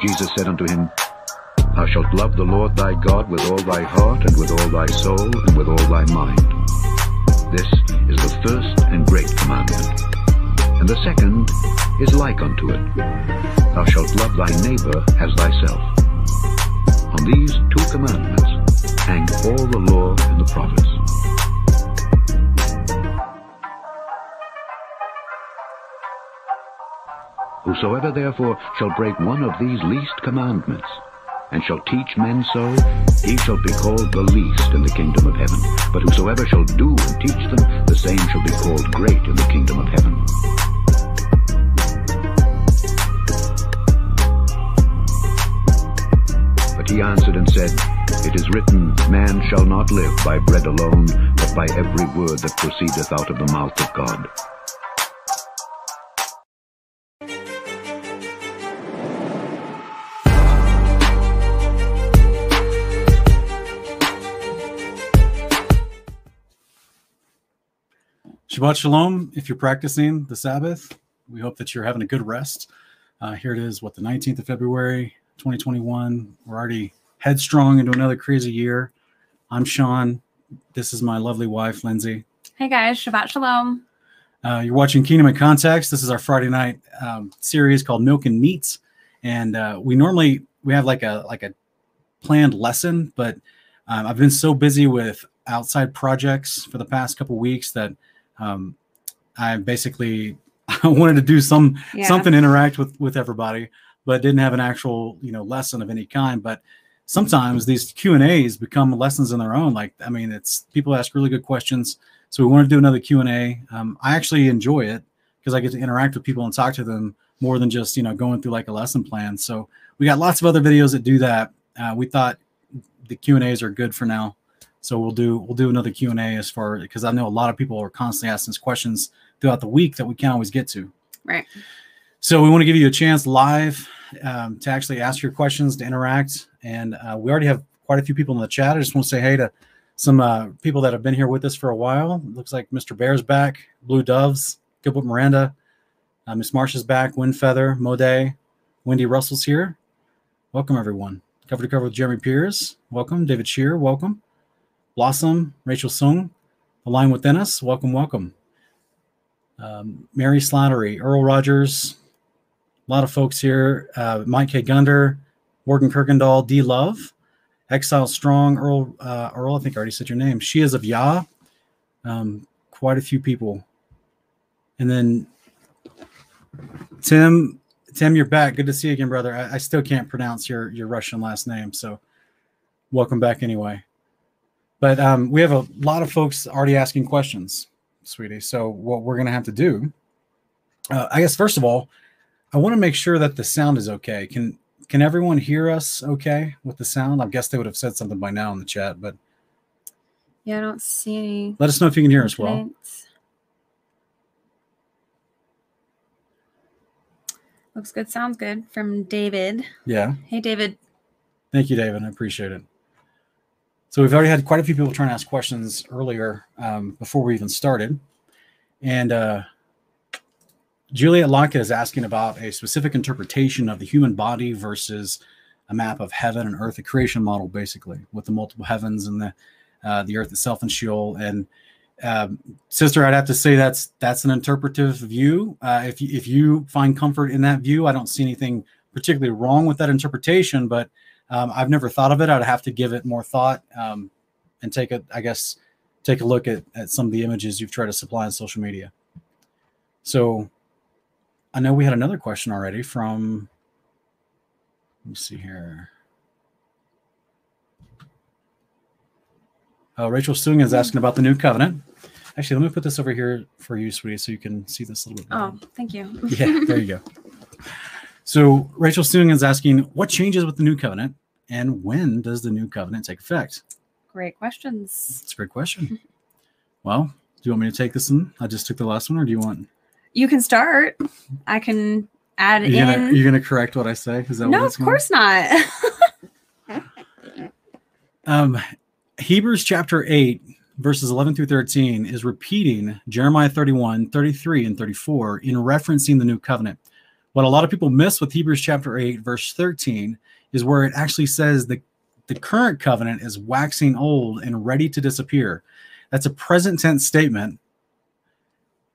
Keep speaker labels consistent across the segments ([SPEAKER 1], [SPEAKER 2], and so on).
[SPEAKER 1] Jesus said unto him, Thou shalt love the Lord thy God with all thy heart, and with all thy soul, and with all thy mind. This is the first and great commandment. And the second is like unto it. Thou shalt love thy neighbor as thyself. On these two commandments hang all the law and the prophets. Whosoever therefore shall break one of these least commandments, and shall teach men so, he shall be called the least in the kingdom of heaven. But whosoever shall do and teach them, the same shall be called great in the kingdom of heaven. But he answered and said, It is written, Man shall not live by bread alone, but by every word that proceedeth out of the mouth of God.
[SPEAKER 2] Shabbat Shalom. If you're practicing the Sabbath, we hope that you're having a good rest. Uh, here it is, what, the 19th of February, 2021. We're already headstrong into another crazy year. I'm Sean. This is my lovely wife, Lindsay.
[SPEAKER 3] Hey guys, Shabbat Shalom.
[SPEAKER 2] Uh, you're watching Kingdom in Context. This is our Friday night um, series called Milk and Meats, and uh, we normally we have like a like a planned lesson, but um, I've been so busy with outside projects for the past couple weeks that um, I basically I wanted to do some
[SPEAKER 3] Yeah.
[SPEAKER 2] something interact with with everybody, but didn't have an actual you know lesson of any kind. But sometimes these Q and A's become lessons in their own. Like I mean, it's people ask really good questions, so we wanted to do another Q and A. Um, I actually enjoy it because I get to interact with people and talk to them more than just you know going through like a lesson plan. So we got lots of other videos that do that. Uh, we thought the Q and A's are good for now. So we'll do we'll do another Q and A as far because I know a lot of people are constantly asking us questions throughout the week that we can't always get to.
[SPEAKER 3] Right.
[SPEAKER 2] So we want to give you a chance live um, to actually ask your questions, to interact, and uh, we already have quite a few people in the chat. I just want to say hey to some uh, people that have been here with us for a while. It looks like Mr. Bear's back, Blue Doves, Gilbert Miranda, uh, Miss Marsha's back, Wind Feather, Moday, Wendy Russell's here. Welcome everyone. Cover to cover with Jeremy Pierce. Welcome, David Shear. Welcome, Blossom, Rachel Sung, the line within us. Welcome, welcome um, Mary Slattery, Earl Rogers, a lot of folks here. Uh, Mike K. Gunder, Morgan Kirkendall, D. Love, Exile Strong, Earl. Uh, Earl, I think I already said your name. She is of Yah. Um, quite a few people, and then Tim. Tim, you're back. Good to see you again, brother. I, I still can't pronounce your your Russian last name, so welcome back anyway. But um, we have a lot of folks already asking questions sweetie. So what we're gonna have to do, uh, I guess, first of all, I want to make sure that the sound is okay. Can can everyone hear us okay with the sound? I guess they would have said something by now in the chat, but
[SPEAKER 3] Yeah, I don't see any.
[SPEAKER 2] let us know if you can hear us well.
[SPEAKER 3] Looks good. Sounds good. From David.
[SPEAKER 2] Yeah,
[SPEAKER 3] Hey, David.
[SPEAKER 2] thank you, David. I appreciate it. So we've already had quite a few people trying to ask questions earlier um, before we even started, and uh, Juliet Lockett is asking about a specific interpretation of the human body versus a map of heaven and earth, a creation model, basically, with the multiple heavens and the uh, the earth itself and Sheol. And um, sister, I'd have to say that's that's an interpretive view. Uh, if if you find comfort in that view, I don't see anything particularly wrong with that interpretation. But um, I've never thought of it. I'd have to give it more thought um, and take a, I guess, take a look at, at some of the images you've tried to supply on social media. So I know we had another question already from, let me see here. Oh, Rachel Sung is asking about the new covenant. Actually, let me put this over here for you, sweetie, so you can see this a little bit. better.
[SPEAKER 3] Oh, thank you.
[SPEAKER 2] Yeah, there you go. So Rachel Sung is asking, what changes with the new covenant, and when does the new covenant take effect?
[SPEAKER 3] Great questions.
[SPEAKER 2] That's a great question. Well, do you want me to take this one? I just took the last one, or do you want?
[SPEAKER 3] You can start. I can add
[SPEAKER 2] Are you
[SPEAKER 3] in.
[SPEAKER 2] gonna, are you gonna correct what I say? Is that
[SPEAKER 3] no, of
[SPEAKER 2] it's
[SPEAKER 3] course not.
[SPEAKER 2] Um, Hebrews chapter 8, verses 11 through 13 is repeating Jeremiah 31, 33, and 34 in referencing the new covenant. What a lot of people miss with Hebrews chapter 8, verse 13, is where it actually says the, the current covenant is waxing old and ready to disappear. That's a present tense statement.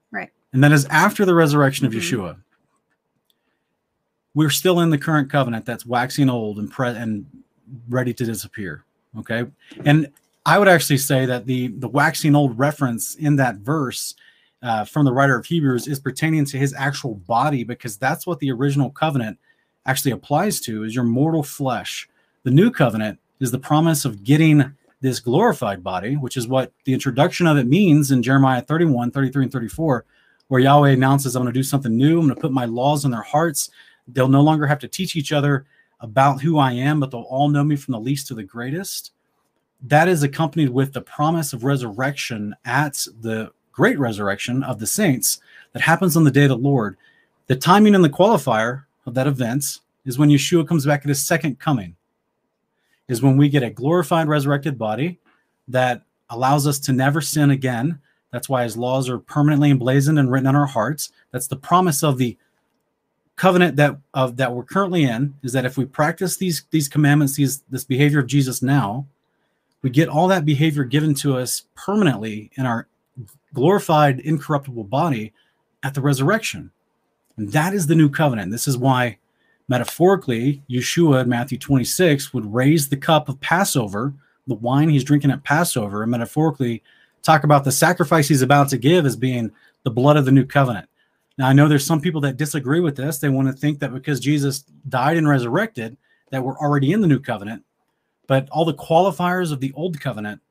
[SPEAKER 3] Right.
[SPEAKER 2] And that is after the resurrection of
[SPEAKER 3] Mhm.
[SPEAKER 2] Yeshua. We're still in the current covenant that's waxing old and pre- and ready to disappear. Okay. And I would actually say that the the waxing old reference in that verse uh, from the writer of Hebrews is pertaining to his actual body because that's what the original covenant actually applies to is your mortal flesh. The new covenant is the promise of getting this glorified body, which is what the introduction of it means in Jeremiah 31, 33, and 34, where Yahweh announces, I'm going to do something new. I'm going to put my laws in their hearts. They'll no longer have to teach each other about who I am, but they'll all know me from the least to the greatest. That is accompanied with the promise of resurrection at the great resurrection of the saints that happens on the day of the Lord. The timing and the qualifier of that event is when Yeshua comes back at his second coming, is when we get a glorified, resurrected body that allows us to never sin again. That's why his laws are permanently emblazoned and written on our hearts. That's the promise of the covenant that of that we're currently in is that if we practice these these commandments these this behavior of jesus now we get all that behavior given to us permanently in our glorified incorruptible body at the resurrection and that is the new covenant this is why metaphorically yeshua in matthew 26 would raise the cup of passover the wine he's drinking at passover and metaphorically talk about the sacrifice he's about to give as being the blood of the new covenant now, I know there's some people that disagree with this. They want to think that because Jesus died and resurrected, that we're already in the new covenant. But all the qualifiers of the old covenant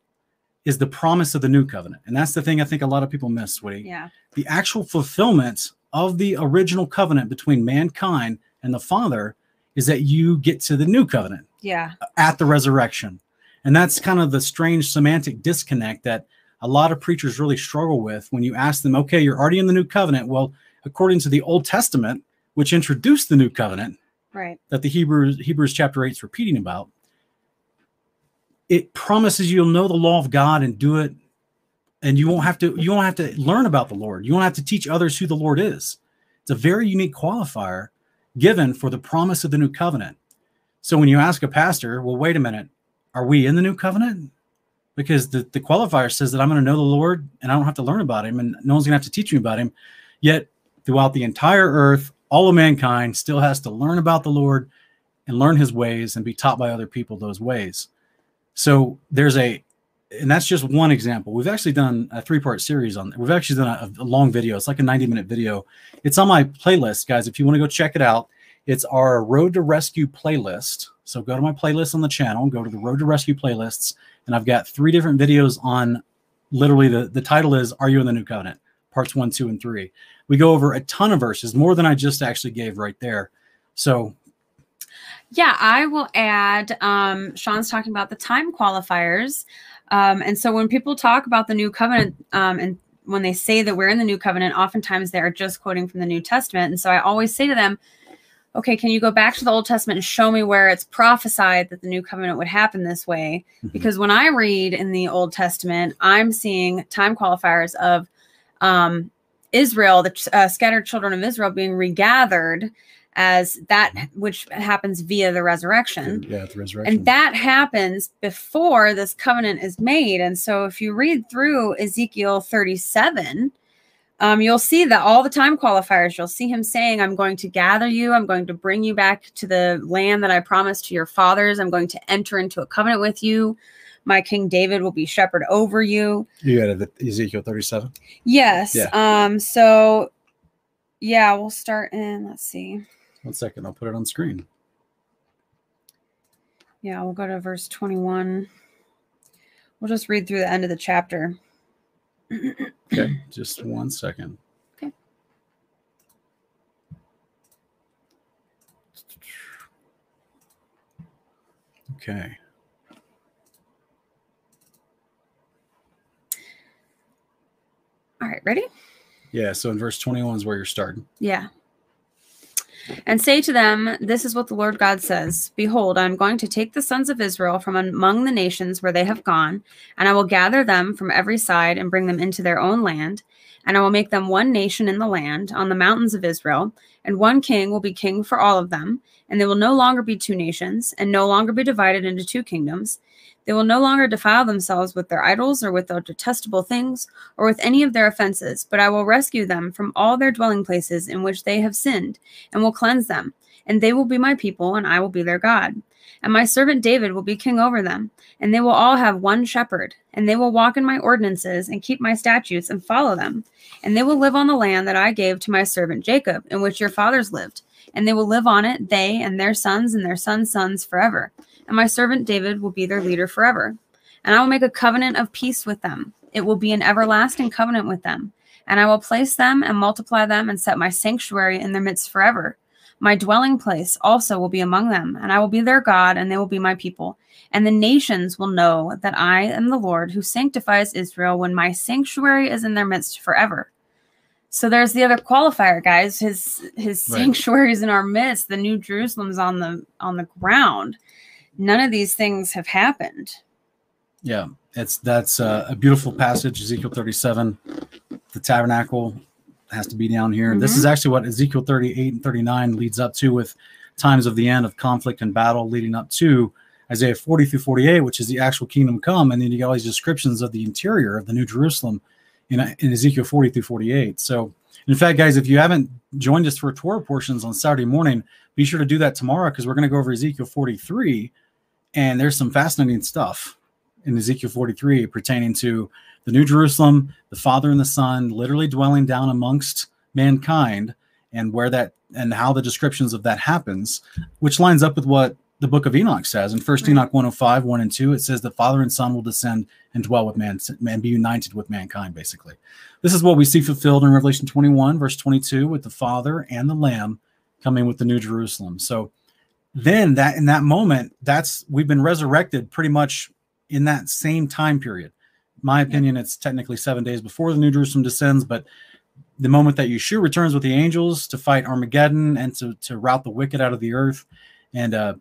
[SPEAKER 2] is the promise of the new covenant. And that's the thing I think a lot of people miss, Woody.
[SPEAKER 3] Yeah.
[SPEAKER 2] The actual fulfillment of the original covenant between mankind and the Father is that you get to the new covenant
[SPEAKER 3] Yeah.
[SPEAKER 2] at the resurrection. And that's kind of the strange semantic disconnect that a lot of preachers really struggle with when you ask them, okay, you're already in the new covenant. Well, according to the Old Testament, which introduced the new covenant
[SPEAKER 3] Right.
[SPEAKER 2] that the Hebrews Hebrews chapter 8 is repeating about, it promises you'll know the law of God and do it, and you won't have to you won't have to learn about the Lord. You won't have to teach others who the Lord is. It's a very unique qualifier given for the promise of the new covenant. So when you ask a pastor, well, wait a minute, are we in the new covenant? Because the, the qualifier says that I'm going to know the Lord and I don't have to learn about him and no one's going to have to teach me about him. Yet throughout the entire earth, all of mankind still has to learn about the Lord and learn his ways and be taught by other people those ways. So there's a, and that's just one example. We've actually done a three part series on, we've actually done a, a long video. It's like a 90 minute video. It's on my playlist, guys. If you want to go check it out, it's our Road to Rescue playlist. So go to my playlist on the channel, go to the Road to Rescue playlists, and I've got three different videos on literally the, the title is Are You in the New Covenant? Parts one, two, and three. We go over a ton of verses, more than I just actually gave right there. So
[SPEAKER 3] Yeah, I will add. Um, Sean's talking about the time qualifiers, um, and so when people talk about the new covenant, um, and when they say that we're in the new covenant, oftentimes they are just quoting from the New Testament. And so I always say to them, "Okay, can you go back to the Old Testament and show me where it's prophesied that the new covenant would happen this way?"
[SPEAKER 2] Mhm.
[SPEAKER 3] Because when I read in the Old Testament, I'm seeing time qualifiers of um, Israel, the uh, scattered children of Israel, being regathered as that which happens via the resurrection.
[SPEAKER 2] yeah, the resurrection.
[SPEAKER 3] And that happens before this covenant is made. And so if you read through Ezekiel 37, um, you'll see that all the time qualifiers, you'll see him saying, I'm going to gather you, I'm going to bring you back to the land that I promised to your fathers, I'm going to enter into a covenant with you. My King David will be shepherd over you.
[SPEAKER 2] you got it, Ezekiel 37.
[SPEAKER 3] Yes.
[SPEAKER 2] Yeah.
[SPEAKER 3] Um, so yeah, we'll start in, let's see.
[SPEAKER 2] One second, I'll put it on screen.
[SPEAKER 3] Yeah, we'll go to verse 21. We'll just read through the end of the chapter.
[SPEAKER 2] Okay, just one second.
[SPEAKER 3] Okay.
[SPEAKER 2] Okay.
[SPEAKER 3] All right, ready?
[SPEAKER 2] Yeah, so in verse 21 is where you're starting.
[SPEAKER 3] Yeah. And say to them, This is what the Lord God says Behold, I am going to take the sons of Israel from among the nations where they have gone, and I will gather them from every side and bring them into their own land. And I will make them one nation in the land, on the mountains of Israel, And one king will be king for all of them, and they will no longer be two nations, and no longer be divided into two kingdoms. They will no longer defile themselves with their idols, or with their detestable things, or with any of their offenses, but I will rescue them from all their dwelling places in which they have sinned, and will cleanse them. And they will be my people, and I will be their God. And my servant David will be king over them, and they will all have one shepherd, and they will walk in my ordinances, and keep my statutes, and follow them. And they will live on the land that I gave to my servant Jacob, in which your fathers lived. And they will live on it, they and their sons and their sons' sons forever. And my servant David will be their leader forever. And I will make a covenant of peace with them. It will be an everlasting covenant with them. And I will place them and multiply them and set my sanctuary in their midst forever. My dwelling place also will be among them, and I will be their God, and they will be my people. And the nations will know that I am the Lord who sanctifies Israel when my sanctuary is in their midst forever. So there's the other qualifier, guys. His his
[SPEAKER 2] Right.
[SPEAKER 3] sanctuary is in our midst. The New Jerusalem's on the on the ground. None of these things have happened.
[SPEAKER 2] Yeah, it's that's uh, a beautiful passage, Ezekiel 37. The tabernacle has to be down here. This is mm-hmm. actually what Ezekiel 38 and 39 leads up to with times of the end of conflict and battle leading up to Isaiah 40 through 48, which is the actual kingdom come. And then you got all these descriptions of the interior of the New Jerusalem in, in Ezekiel 40 through 48. So, in fact, guys, if you haven't joined us for Torah portions on Saturday morning, be sure to do that tomorrow because we're going to go over Ezekiel 43 and there's some fascinating stuff in Ezekiel 43 pertaining to the New Jerusalem, the Father and the Son literally dwelling down amongst mankind and where that and how the descriptions of that happens, which lines up with what the book of Enoch says. In First
[SPEAKER 3] Right.
[SPEAKER 2] Enoch 105, 1 and 2, it says the Father and Son will descend and dwell with man and be united with mankind, basically. This is what we see fulfilled in Revelation 21, verse 22, with the Father and the Lamb coming with the New Jerusalem. So then that in that moment, that's we've been resurrected pretty much in that same time period. My opinion, it's technically seven days before the New Jerusalem descends, but the moment that Yeshua returns with the angels to fight Armageddon and to, to rout the wicked out of the earth, and uh,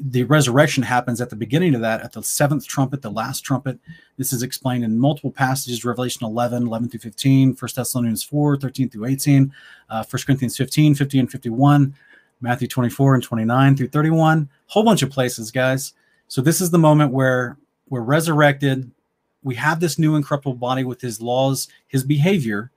[SPEAKER 2] the resurrection happens at the beginning of that, at the seventh trumpet, the last trumpet. This is explained in multiple passages Revelation 11, 11 through 15, 1 Thessalonians 4, 13 through 18, uh, 1 Corinthians 15, 50 and 51, Matthew 24 and 29 through 31, whole bunch of places, guys. So this is the moment where we're resurrected. We have this new incorruptible body with his laws, his behavior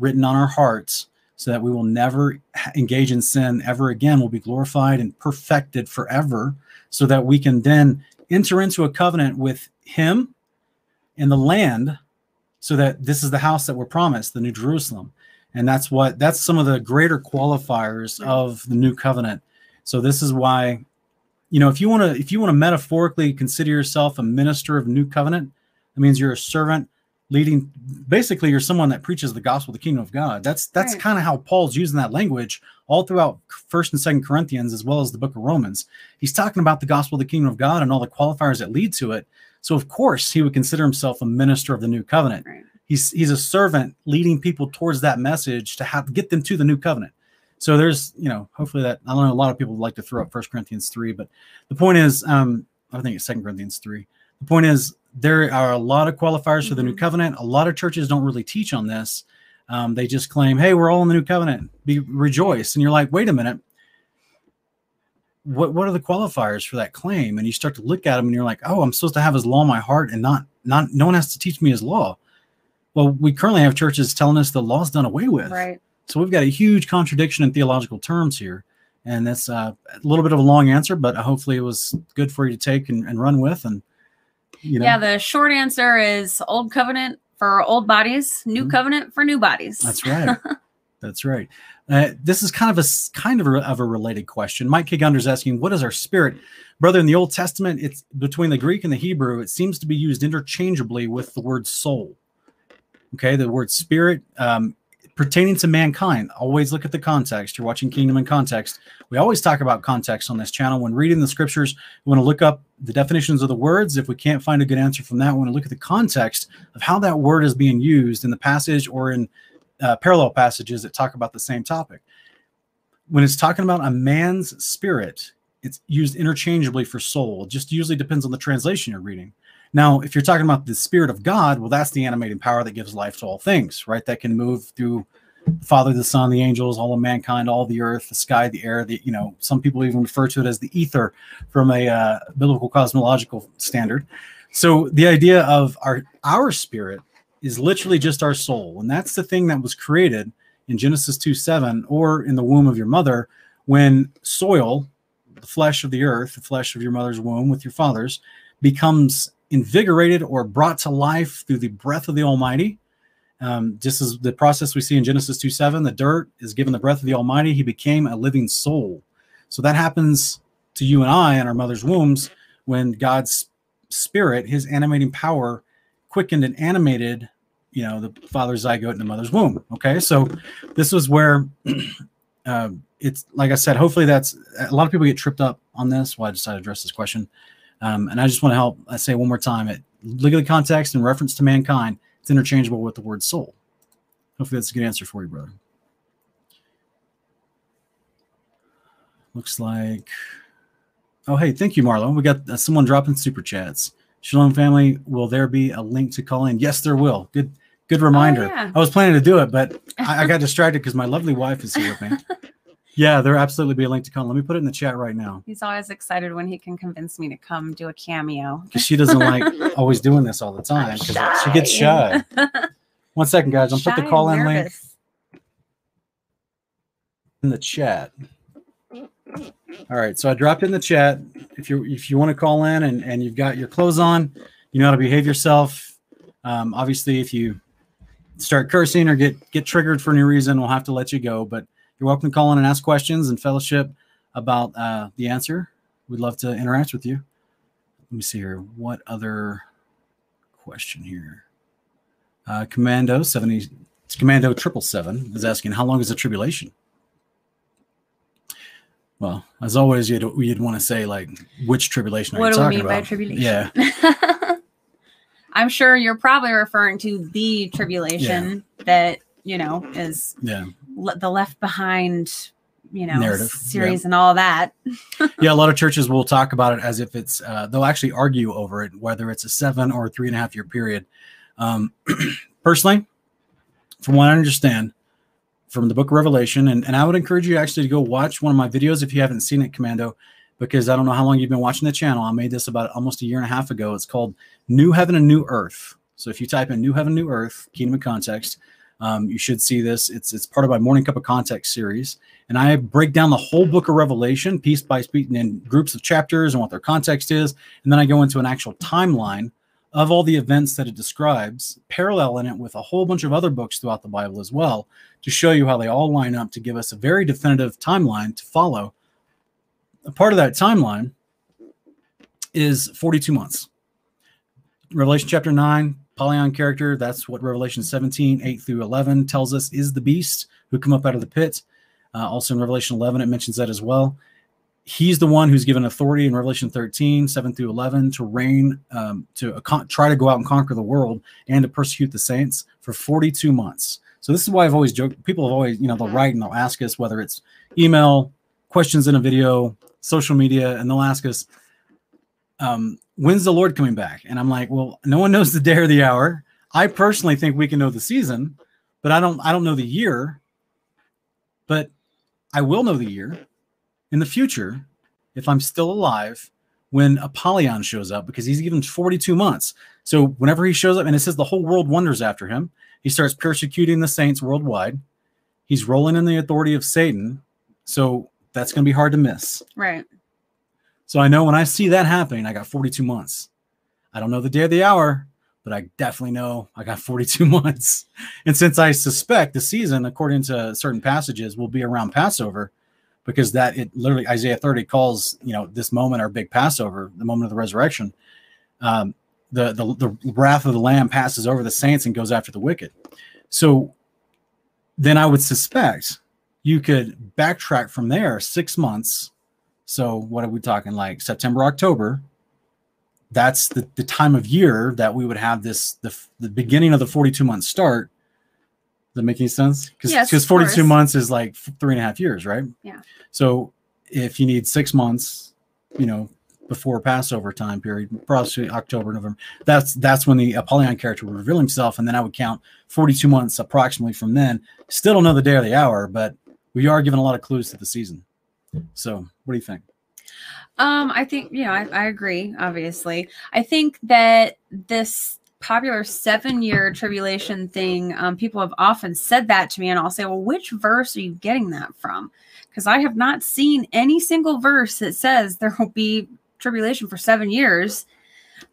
[SPEAKER 2] written on our hearts, so that we will never engage in sin ever again. We'll be glorified and perfected forever, so that we can then enter into a covenant with him and the land, so that this is the house that we're promised, the New Jerusalem. And that's what that's some of the greater qualifiers of the new covenant. So this is why you know if you want to if you want to metaphorically consider yourself a minister of new covenant that means you're a servant leading basically you're someone that preaches the gospel of the kingdom of god. That's that's
[SPEAKER 3] Right.
[SPEAKER 2] kind of how paul's using that language all throughout first and second corinthians as well as the book of romans. He's talking about the gospel of the kingdom of god and all the qualifiers that lead to it. So of course he would consider himself a minister of the new covenant.
[SPEAKER 3] Right.
[SPEAKER 2] he's he's a servant leading people towards that message to have get them to the new covenant. So there's you know hopefully that i don't know a lot of people like to throw up first corinthians 3 but the point is um i think it's second corinthians 3 the point is there are a lot of qualifiers for the new
[SPEAKER 3] Mhm.
[SPEAKER 2] covenant a lot of churches don't really teach on this um, they just claim hey we're all in the new covenant be rejoice and you're like wait a minute what what are the qualifiers for that claim and you start to look at them and you're like oh i'm supposed to have his law in my heart and not not no one has to teach me his law well we currently have churches telling us the law's done away with
[SPEAKER 3] Right.
[SPEAKER 2] so we've got a huge contradiction in theological terms here. And that's uh, a little bit of a long answer, but hopefully it was good for you to take and, and run with. And, you know,
[SPEAKER 3] Yeah, the short answer is old covenant for old bodies, new
[SPEAKER 2] Mhm.
[SPEAKER 3] covenant for new bodies.
[SPEAKER 2] that's right. that's right. Uh, this is kind of a kind of a, of a related question. Mike K. Gunder's asking, "What is our spirit, brother?" In the Old Testament, it's between the Greek and the Hebrew. It seems to be used interchangeably with the word soul. Okay, the word spirit um, pertaining to mankind. Always look at the context. You're watching Kingdom in context. We always talk about context on this channel. When reading the scriptures, we want to look up the definitions of the words. If we can't find a good answer from that, we want to look at the context of how that word is being used in the passage or in uh, parallel passages that talk about the same topic. When it's talking about a man's spirit, it's used interchangeably for soul. It just usually depends on the translation you're reading. Now, if you're talking about the spirit of God, well, that's the animating power that gives life to all things, right? That can move through Father, the Son, the angels, all of mankind, all the earth, the sky, the air. The you know, some people even refer to it as the ether from a uh, biblical cosmological standard. So the idea of our our spirit is literally just our soul, and that's the thing that was created in Genesis two seven or in the womb of your mother when soil, the flesh of the earth, the flesh of your mother's womb with your father's, becomes invigorated or brought to life through the breath of the Almighty. Um, just as the process we see in Genesis 2 7, the dirt is given the breath of the Almighty, he became a living soul. So that happens to you and I in our mother's wombs when God's spirit, his animating power, quickened and animated, you know, the father's zygote in the mother's womb. Okay. So this was where uh, it's like I said, hopefully that's a lot of people get tripped up on this. Why I decided to address this question. Um, and I just want to help. I say one more time: it legally context and reference to mankind. It's interchangeable with the word soul. Hopefully, that's a good answer for you, brother. Looks like. Oh, hey, thank you, Marlon. We got uh, someone dropping super chats. Shalom family, will there be a link to call in? Yes, there will. Good, good reminder.
[SPEAKER 3] Oh, yeah.
[SPEAKER 2] I was planning to do it, but I, I got distracted because my lovely wife is here with me. Yeah, there absolutely be a link to come. Let me put it in the chat right now
[SPEAKER 3] He's always excited when he can convince me to come do a cameo.
[SPEAKER 2] because she doesn't like always doing this all the time because she gets shy. One second, guys. I'm put the call in link in the chat. All right, so I dropped in the chat. If you if you want to call in and and you've got your clothes on, you know how to behave yourself. Um, obviously, if you start cursing or get get triggered for any reason, we'll have to let you go. But you're welcome to call in and ask questions and fellowship about uh, the answer. We'd love to interact with you. Let me see here. What other question here? Uh, Commando seventy, Commando triple seven is asking, how long is the tribulation? Well, as always, you'd you'd want to say like which tribulation are
[SPEAKER 3] What
[SPEAKER 2] you
[SPEAKER 3] do we
[SPEAKER 2] talking
[SPEAKER 3] mean by tribulation?
[SPEAKER 2] Yeah,
[SPEAKER 3] I'm sure you're probably referring to the tribulation that, you know, is
[SPEAKER 2] yeah,
[SPEAKER 3] the left behind, you know,
[SPEAKER 2] Narrative,
[SPEAKER 3] series and all that.
[SPEAKER 2] yeah. A lot of churches will talk about it as if it's. Uh, they'll actually argue over it, whether it's a seven or a three and a half year period. Um, personally, from what I understand, from the Book of Revelation, and, and I would encourage you actually to go watch one of my videos if you haven't seen it, Commando, because I don't know how long you've been watching the channel. I made this about almost a year and a half ago. It's called New Heaven and New Earth. So if you type in New Heaven, New Earth, Kingdom of Context, um, you should see this. It's it's part of my Morning Cup of Context series, and I break down the whole Book of Revelation piece by piece in groups of chapters and what their context is, and then I go into an actual timeline of all the events that it describes, parallel in it with a whole bunch of other books throughout the Bible as well, to show you how they all line up to give us a very definitive timeline to follow. A part of that timeline is 42 months. Revelation chapter 9, Polyon character, that's what Revelation 17, 8 through 11 tells us is the beast who come up out of the pit. Uh, also in Revelation 11, it mentions that as well. He's the one who's given authority in Revelation 13, 7 through 11 to reign, um, to try to go out and conquer the world and to persecute the saints for 42 months. So this is why I've always joked. People have always, you know, they'll write and they'll ask us whether it's email, questions in a video, social media, and they'll ask us, um, when's the Lord coming back? And I'm like, well, no one knows the day or the hour. I personally think we can know the season, but I don't I don't know the year. But I will know the year in the future if I'm still alive when Apollyon shows up because he's given 42 months. So whenever he shows up, and it says the whole world wonders after him, he starts persecuting the saints worldwide. He's rolling in the authority of Satan. So that's going to be hard to miss.
[SPEAKER 3] Right.
[SPEAKER 2] So I know when I see that happening, I got 42 months. I don't know the day or the hour, but I definitely know I got 42 months. And since I suspect the season, according to certain passages, will be around Passover, because that it literally Isaiah 30 calls you know this moment our big Passover, the moment of the resurrection. Um, the, the the wrath of the Lamb passes over the saints and goes after the wicked. So then I would suspect you could backtrack from there six months. So what are we talking like September, October? That's the, the time of year that we would have this the, the beginning of the 42 month start. Does that make any sense? Because
[SPEAKER 3] Yes,
[SPEAKER 2] because
[SPEAKER 3] of
[SPEAKER 2] 42
[SPEAKER 3] course.
[SPEAKER 2] months is like three and a half years, right?
[SPEAKER 3] Yeah.
[SPEAKER 2] So if you need six months, you know, before Passover time period, probably October, November. That's that's when the Apollyon character would reveal himself, and then I would count 42 months approximately from then. Still don't know the day or the hour, but we are given a lot of clues to the season. So, what do you think?
[SPEAKER 3] Um, I think you know, I, I agree. Obviously, I think that this popular seven-year tribulation thing, um, people have often said that to me, and I'll say, "Well, which verse are you getting that from?" Because I have not seen any single verse that says there will be tribulation for seven years.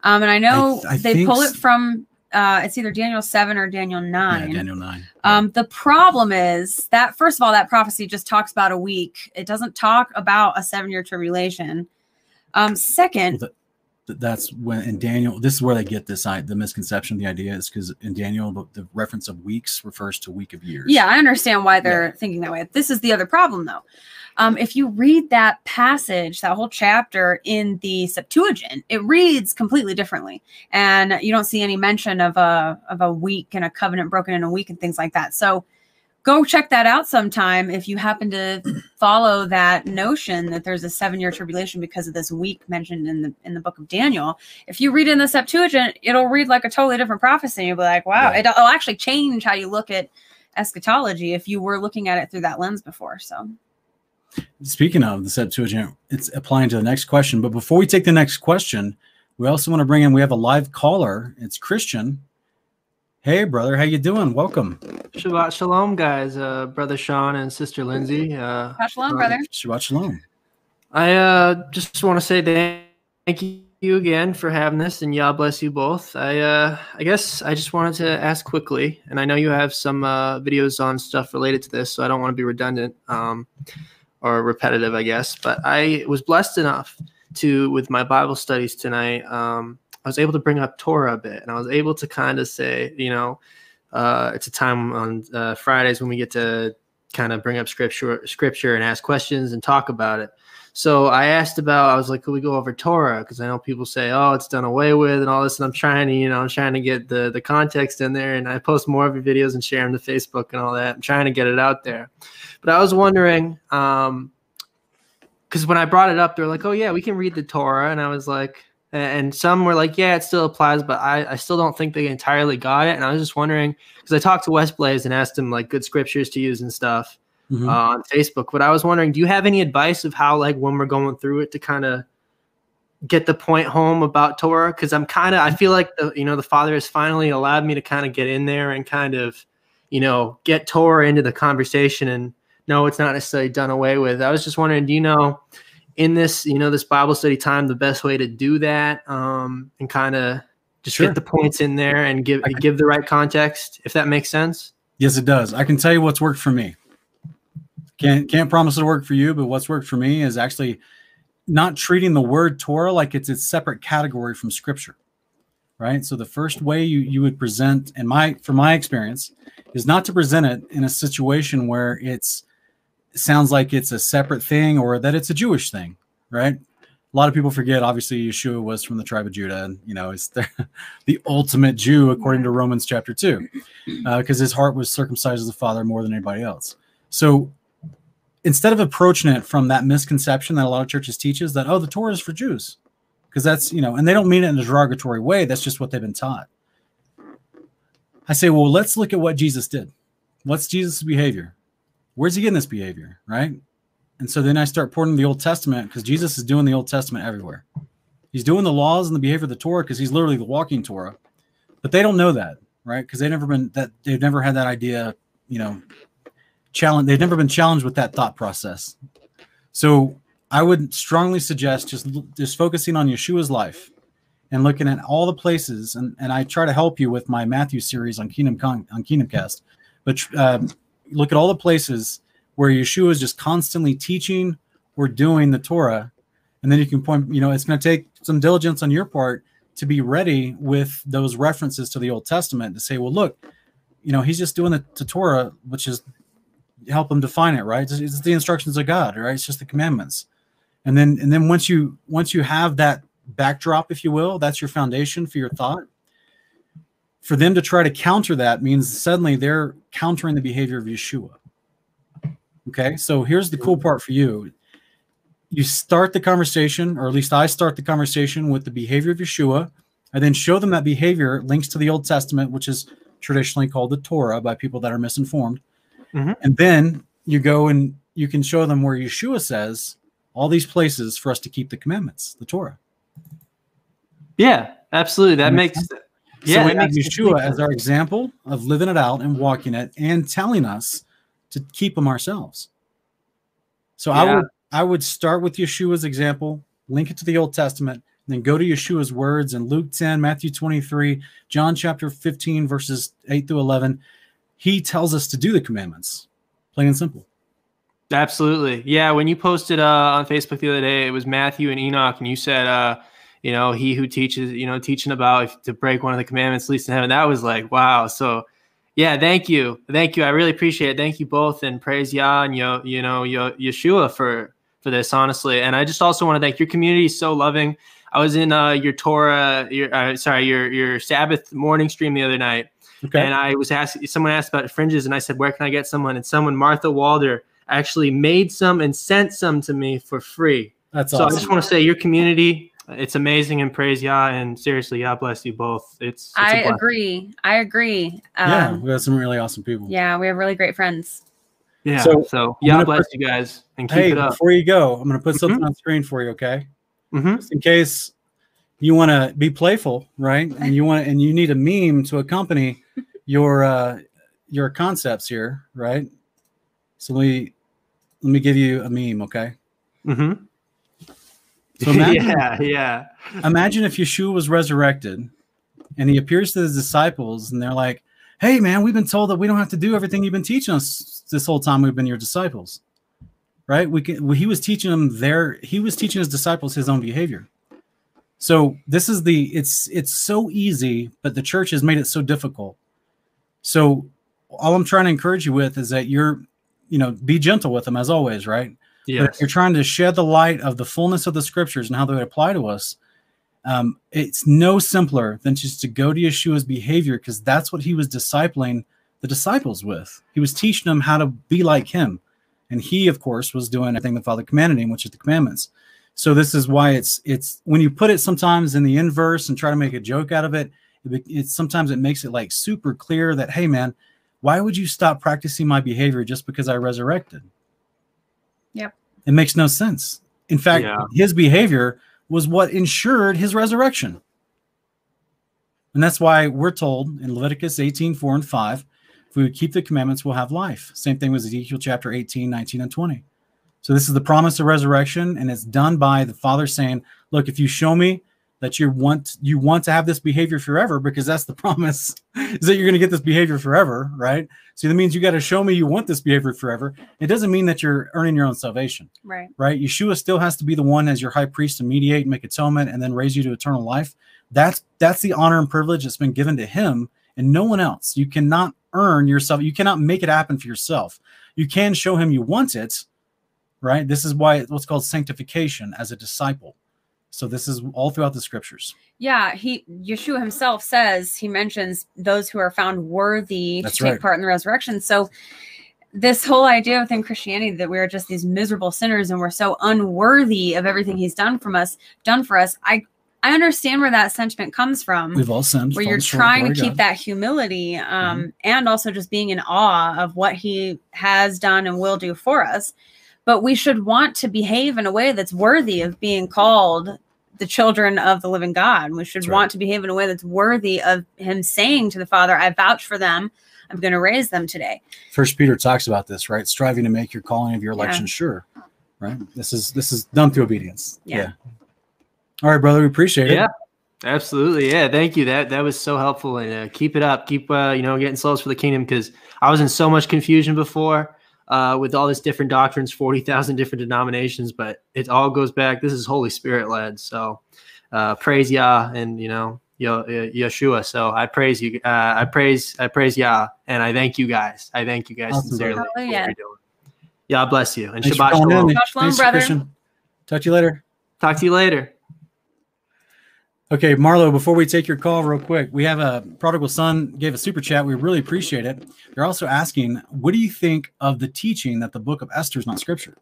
[SPEAKER 3] Um, and I know I, I they pull it from uh, it's either Daniel 7 or Daniel 9.
[SPEAKER 2] Yeah, Daniel 9.
[SPEAKER 3] Um, the problem is that, first of all, that prophecy just talks about a week. It doesn't talk about a seven year tribulation. Um, second, well,
[SPEAKER 2] that's when in Daniel, this is where they get this the misconception. The idea is because in Daniel, the, the, reference of weeks refers to week of years.
[SPEAKER 3] Yeah, I understand why they're yeah. thinking that way. This is the other problem, though. Um, if you read that passage, that whole chapter in the Septuagint, it reads completely differently, and you don't see any mention of a of a week and a covenant broken in a week and things like that. So go check that out sometime if you happen to follow that notion that there's a seven year tribulation because of this week mentioned in the in the book of Daniel. If you read in the Septuagint, it'll read like a totally different prophecy. You'll be like, wow, yeah. it'll actually change how you look at eschatology if you were looking at it through that lens before. So
[SPEAKER 2] Speaking of the Septuagint, it's applying to the next question. But before we take the next question, we also want to bring in. We have a live caller. It's Christian. Hey, brother, how you doing? Welcome.
[SPEAKER 4] Shabbat shalom, guys. Uh, brother Sean and sister Lindsay. Uh,
[SPEAKER 3] Shabbat shalom, brother.
[SPEAKER 2] Shabbat shalom.
[SPEAKER 4] I uh, just want to say thank you again for having this, and Yah bless you both. I uh, I guess I just wanted to ask quickly, and I know you have some uh, videos on stuff related to this, so I don't want to be redundant. Um, or repetitive, I guess. But I was blessed enough to, with my Bible studies tonight, um, I was able to bring up Torah a bit, and I was able to kind of say, you know, uh, it's a time on uh, Fridays when we get to kind of bring up scripture, scripture, and ask questions and talk about it. So I asked about, I was like, could we go over Torah? Because I know people say, oh, it's done away with and all this. And I'm trying to, you know, I'm trying to get the the context in there. And I post more of your videos and share them to Facebook and all that. I'm trying to get it out there. But I was wondering, um, because when I brought it up, they're like, oh, yeah, we can read the Torah. And I was like, and some were like, yeah, it still applies, but I, I still don't think they entirely got it. And I was just wondering, because I talked to Wes Blaze and asked him like good scriptures to use and stuff mm-hmm. uh, on Facebook. But I was wondering, do you have any advice of how, like, when we're going through it to kind of get the point home about Torah? Because I'm kind of, I feel like the, you know, the Father has finally allowed me to kind of get in there and kind of, you know, get Torah into the conversation. And no, it's not necessarily done away with. I was just wondering, do you know, in this, you know, this Bible study time, the best way to do that um, and kind of just sure. get the points in there and give give the right context, if that makes sense.
[SPEAKER 2] Yes, it does. I can tell you what's worked for me. Can't can't promise it'll work for you, but what's worked for me is actually not treating the word Torah like it's a separate category from Scripture. Right. So the first way you you would present, and my from my experience, is not to present it in a situation where it's it sounds like it's a separate thing or that it's a Jewish thing. Right. A lot of people forget, obviously, Yeshua was from the tribe of Judah, and you know, it's the, the ultimate Jew according to Romans chapter two, because uh, his heart was circumcised as the Father more than anybody else. So instead of approaching it from that misconception that a lot of churches teaches that oh the Torah is for Jews because that's you know and they don't mean it in a derogatory way that's just what they've been taught. I say well let's look at what Jesus did. What's Jesus' behavior? Where's he getting this behavior, right? And so then I start pouring the Old Testament because Jesus is doing the Old Testament everywhere. He's doing the laws and the behavior of the Torah because he's literally the walking Torah. But they don't know that, right? Because they've never been that they've never had that idea, you know, challenge they've never been challenged with that thought process. So i would strongly suggest just just focusing on yeshua's life and looking at all the places and, and i try to help you with my matthew series on kingdom Con, on kingdom cast but um, look at all the places where yeshua is just constantly teaching or doing the torah and then you can point you know it's going to take some diligence on your part to be ready with those references to the old testament to say well look you know he's just doing the, the torah which is help them define it, right? It's, it's, the instructions of God, right? It's just the commandments. And then and then once you once you have that backdrop, if you will, that's your foundation for your thought. For them to try to counter that means suddenly they're countering the behavior of Yeshua. Okay, so here's the cool part for you. you start the conversation, or at least I start the conversation with the behavior of Yeshua. I then show them that behavior links to the Old Testament, which is traditionally called the Torah by people that are misinformed.
[SPEAKER 4] Mhm.
[SPEAKER 2] And then you go and you can show them where Yeshua says all these places for us to keep the commandments, the Torah.
[SPEAKER 4] Yeah, absolutely. That
[SPEAKER 2] That
[SPEAKER 4] makes
[SPEAKER 2] makes
[SPEAKER 4] yeah,
[SPEAKER 2] so we have Yeshua as our example of living it out and walking it and telling us to keep them ourselves. So I would I would start with Yeshua's example, link it to the Old Testament, then go to Yeshua's words in Luke 10, Matthew 23, John chapter 15, verses 8 through 11. He tells us to do the commandments, plain and simple.
[SPEAKER 4] Absolutely. Yeah. When you posted uh, on Facebook the other day, it was Matthew and Enoch, and you said, uh, you know, he who teaches, you know, teaching about if to break one of the commandments least in heaven. That was like, wow. So, yeah, thank you. Thank you. I really appreciate it. Thank you both. And praise Yah and, Yo, you know, Yo, Yeshua for, for this, honestly. And I just also want to thank your community so loving. I was in uh, your Torah, your uh, sorry, your your Sabbath morning stream the other night,
[SPEAKER 2] Okay.
[SPEAKER 4] and I was asking someone asked about fringes, and I said, "Where can I get someone?" And someone, Martha Walder, actually made some and sent some to me for free.
[SPEAKER 2] That's awesome.
[SPEAKER 4] so I just want to say, your community, it's amazing, and praise Yah, and seriously, God bless you both. It's, it's a
[SPEAKER 3] I
[SPEAKER 4] blessing.
[SPEAKER 3] agree. I agree.
[SPEAKER 2] yeah,
[SPEAKER 3] Um,
[SPEAKER 2] we got some really awesome people.
[SPEAKER 3] yeah, we have really great friends.
[SPEAKER 4] Yeah.
[SPEAKER 2] So,
[SPEAKER 4] So, Yah bless
[SPEAKER 2] put-
[SPEAKER 4] you guys, and keep
[SPEAKER 2] Hey,
[SPEAKER 4] it up.
[SPEAKER 2] before you go, I'm going to put something
[SPEAKER 4] Mhm.
[SPEAKER 2] on screen for you, okay?
[SPEAKER 4] hmm
[SPEAKER 2] just in case you want to be playful, right? And you want and you need a meme to accompany your uh your concepts here, right? So let me let me give you a meme, okay?
[SPEAKER 4] Mm-hmm.
[SPEAKER 2] So imagine,
[SPEAKER 4] yeah, yeah.
[SPEAKER 2] imagine if Yeshua was resurrected and he appears to his disciples and they're like, "Hey man, we've been told that we don't have to do everything you've been teaching us this whole time we've been your disciples." Right? We can, he was teaching them their he was teaching his disciples his own behavior. So this is the it's it's so easy, but the church has made it so difficult. So all I'm trying to encourage you with is that you're, you know, be gentle with them as always, right? But if you're trying to shed the light of the fullness of the scriptures and how they apply to us, um, it's no simpler than just to go to Yeshua's behavior because that's what he was discipling the disciples with. He was teaching them how to be like him. And he, of course, was doing everything the Father commanded him, which is the commandments. So this is why it's it's when you put it sometimes in the inverse and try to make a joke out of it, it be- it's sometimes it makes it like super clear that hey man, why would you stop practicing my behavior just because I resurrected?
[SPEAKER 3] Yep.
[SPEAKER 2] It makes no sense. In fact,
[SPEAKER 4] Yeah.
[SPEAKER 2] his behavior was what ensured his resurrection. And that's why we're told in Leviticus 18, 4 and 5, if we would keep the commandments, we'll have life. Same thing with Ezekiel chapter 18, 19, and 20. So this is the promise of resurrection, and it's done by the Father saying, Look, if you show me that you want you want to have this behavior forever, because that's the promise, is that you're going to get this behavior forever, right? So that means you got to show me you want this behavior forever. It doesn't mean that you're earning your own salvation
[SPEAKER 3] Right.
[SPEAKER 2] right? Yeshua still has to be the one as your high priest to mediate and make atonement and then raise you to eternal life. That's that's the honor and privilege that's been given to him and no one else. You cannot earn yourself. You cannot make it happen for yourself. You can show him you want it, right? This is why it's what's called sanctification as a disciple. So this is all throughout the scriptures.
[SPEAKER 3] Yeah, he Yeshua himself says he mentions those who are found worthy
[SPEAKER 2] That's
[SPEAKER 3] to take part in the resurrection. So this whole idea within Christianity that we're just these miserable sinners and we're so unworthy of everything he's done from us, done for us. I I understand where that sentiment comes from.
[SPEAKER 2] We've all sinned.
[SPEAKER 3] where you're
[SPEAKER 2] short of the
[SPEAKER 3] trying to keep
[SPEAKER 2] God.
[SPEAKER 3] that humility um, and also just being in awe of what he has done and will do for us. But we should want to behave in a way that's worthy of being called the children of the living God. We should
[SPEAKER 2] That's right.
[SPEAKER 3] want to behave in a way that's worthy of him saying to the Father, I vouch for them. I'm going to raise them today.
[SPEAKER 2] First Peter talks about this, right? Striving to make your calling of your
[SPEAKER 3] Yeah.
[SPEAKER 2] election sure. Right? This is this is done through obedience.
[SPEAKER 3] Yeah.
[SPEAKER 2] All right, brother. We appreciate it.
[SPEAKER 4] Yeah, absolutely. Yeah, thank you. That that was so helpful, and uh, keep it up. Keep uh, you know getting souls for the kingdom because I was in so much confusion before uh, with all this different doctrines, forty thousand different denominations, but it all goes back. This is Holy Spirit led. So uh, praise Yah and you know Yo- Yeshua. So I praise you. Uh, I praise I praise Yah, and I thank you guys. I thank you guys
[SPEAKER 2] Awesome,
[SPEAKER 4] sincerely.
[SPEAKER 3] brother.
[SPEAKER 4] for what
[SPEAKER 3] Hallelujah.
[SPEAKER 4] you're doing. Yah bless you and
[SPEAKER 2] Thanks for
[SPEAKER 4] Shabbat Shalom.
[SPEAKER 3] Shabbat shalom,
[SPEAKER 2] Thanks,
[SPEAKER 3] brother.
[SPEAKER 2] Christian. Talk to you later.
[SPEAKER 4] Talk to you later.
[SPEAKER 2] Okay, Marlo, before we take your call real quick, we have a prodigal son gave a super chat. We really appreciate it. They're also asking, what do you think of the teaching that the book of Esther is not scripture?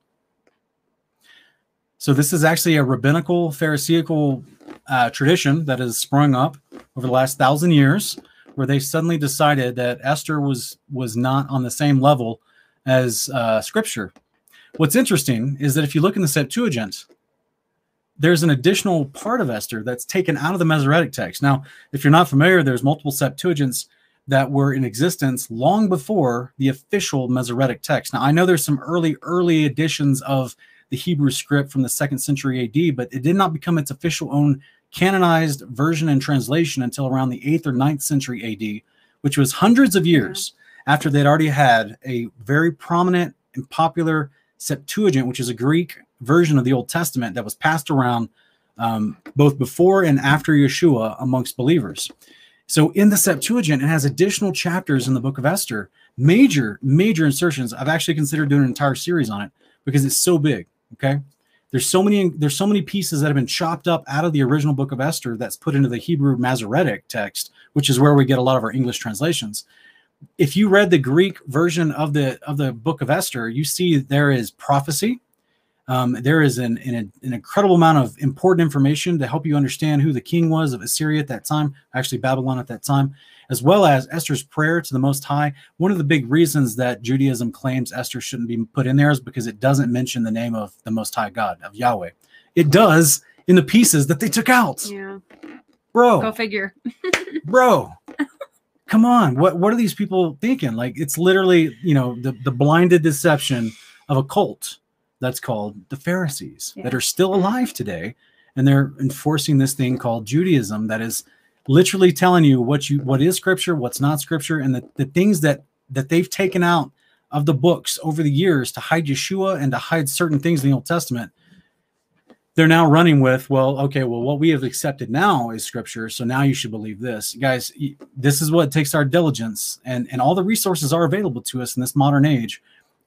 [SPEAKER 2] So this is actually a rabbinical, Pharisaical uh, tradition that has sprung up over the last thousand years, where they suddenly decided that Esther was was not on the same level as uh, Scripture. What's interesting is that if you look in the Septuagint, there's an additional part of Esther that's taken out of the Masoretic text. Now, if you're not familiar, there's multiple Septuagints that were in existence long before the official Masoretic text. Now, I know there's some early, early editions of the Hebrew script from the second century AD, but it did not become its official own canonized version and translation until around the eighth or ninth century AD, which was hundreds of years after they'd already had a very prominent and popular Septuagint, which is a Greek version of the Old Testament that was passed around um, both before and after Yeshua amongst believers. So in the Septuagint, it has additional chapters in the book of Esther, major, major insertions. I've actually considered doing an entire series on it because it's so big. Okay. There's so many, there's so many pieces that have been chopped up out of the original book of Esther that's put into the Hebrew Masoretic text, which is where we get a lot of our English translations. If you read the Greek version of the of the book of Esther, you see there is prophecy, um, there is an, an, an, incredible amount of important information to help you understand who the king was of Assyria at that time, actually Babylon at that time, as well as Esther's prayer to the Most High. One of the big reasons that Judaism claims Esther shouldn't be put in there is because it doesn't mention the name of the Most High God, of Yahweh. It does in the pieces that they took out.
[SPEAKER 3] Yeah.
[SPEAKER 2] Bro.
[SPEAKER 3] Go figure.
[SPEAKER 2] bro. Come on. What what are these people thinking? Like it's literally, you know, the, the blinded deception of a cult that's called the Pharisees yeah. that are still alive today, and they're enforcing this thing called Judaism that is literally telling you what you what is scripture, what's not scripture, and the, the things that that they've taken out of the books over the years to hide Yeshua and to hide certain things in the Old Testament. They're now running with, well, okay, well, what we have accepted now is scripture. So now you should believe this. Guys, this is what takes our diligence, and, and all the resources are available to us in this modern age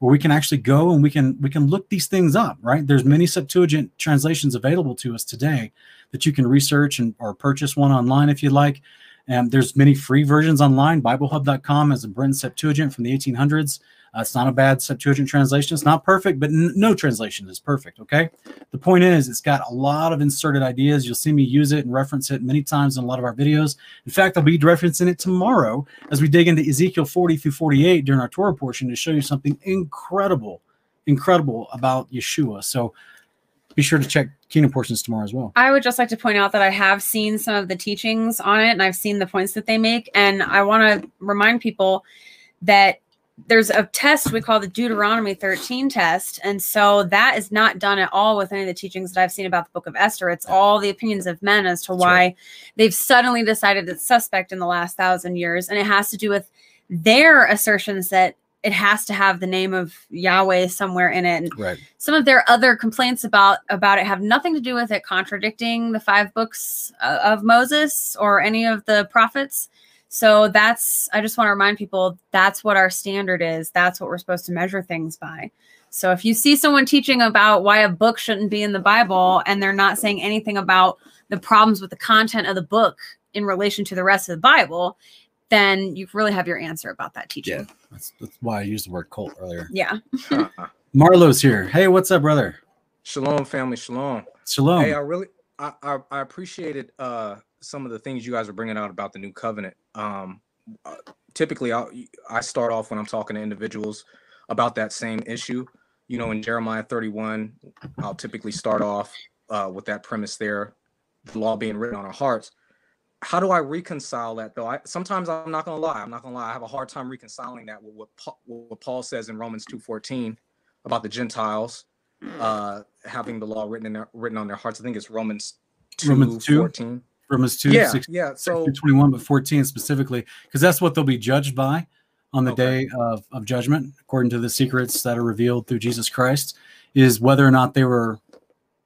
[SPEAKER 2] where we can actually go and we can we can look these things up right? There's many septuagint translations available to us today that you can research and or purchase one online if you'd like and there's many free versions online biblehub.com has a Brenton septuagint from the 1800s uh, it's not a bad Septuagint translation. It's not perfect, but n- no translation is perfect. Okay. The point is, it's got a lot of inserted ideas. You'll see me use it and reference it many times in a lot of our videos. In fact, I'll be referencing it tomorrow as we dig into Ezekiel 40 through 48 during our Torah portion to show you something incredible, incredible about Yeshua. So be sure to check Kingdom portions tomorrow as well.
[SPEAKER 3] I would just like to point out that I have seen some of the teachings on it and I've seen the points that they make. And I want to remind people that there's a test we call the Deuteronomy 13 test. And so that is not done at all with any of the teachings that I've seen about the book of Esther. It's all the opinions of men as to That's why right. they've suddenly decided it's suspect in the last thousand years. And it has to do with their assertions that it has to have the name of Yahweh somewhere in it. And
[SPEAKER 2] right.
[SPEAKER 3] Some of their other complaints about about it have nothing to do with it contradicting the five books uh, of Moses or any of the prophets. So that's, I just want to remind people that's what our standard is. That's what we're supposed to measure things by. So if you see someone teaching about why a book shouldn't be in the Bible and they're not saying anything about the problems with the content of the book in relation to the rest of the Bible, then you really have your answer about that teaching.
[SPEAKER 2] Yeah, that's, that's why I used the word cult earlier.
[SPEAKER 3] Yeah.
[SPEAKER 2] Marlo's here. Hey, what's up, brother?
[SPEAKER 5] Shalom, family. Shalom.
[SPEAKER 2] Shalom.
[SPEAKER 5] Hey, I really, I, I, I appreciated uh some of the things you guys are bringing out about the new covenant. Um, uh, typically, i I start off when I'm talking to individuals about that same issue. You know, in Jeremiah 31, I'll typically start off uh, with that premise there, the law being written on our hearts. How do I reconcile that though? I sometimes I'm not gonna lie. I'm not gonna lie. I have a hard time reconciling that with what Paul, what Paul says in Romans 2:14 about the Gentiles uh, having the law written in their, written on their hearts. I think it's Romans 2, Romans 2? 14.
[SPEAKER 2] Romans 2,
[SPEAKER 5] yeah,
[SPEAKER 2] 6,
[SPEAKER 5] yeah. So
[SPEAKER 2] 21, but 14 specifically, because that's what they'll be judged by on the okay. day of, of judgment, according to the secrets that are revealed through Jesus Christ, is whether or not they were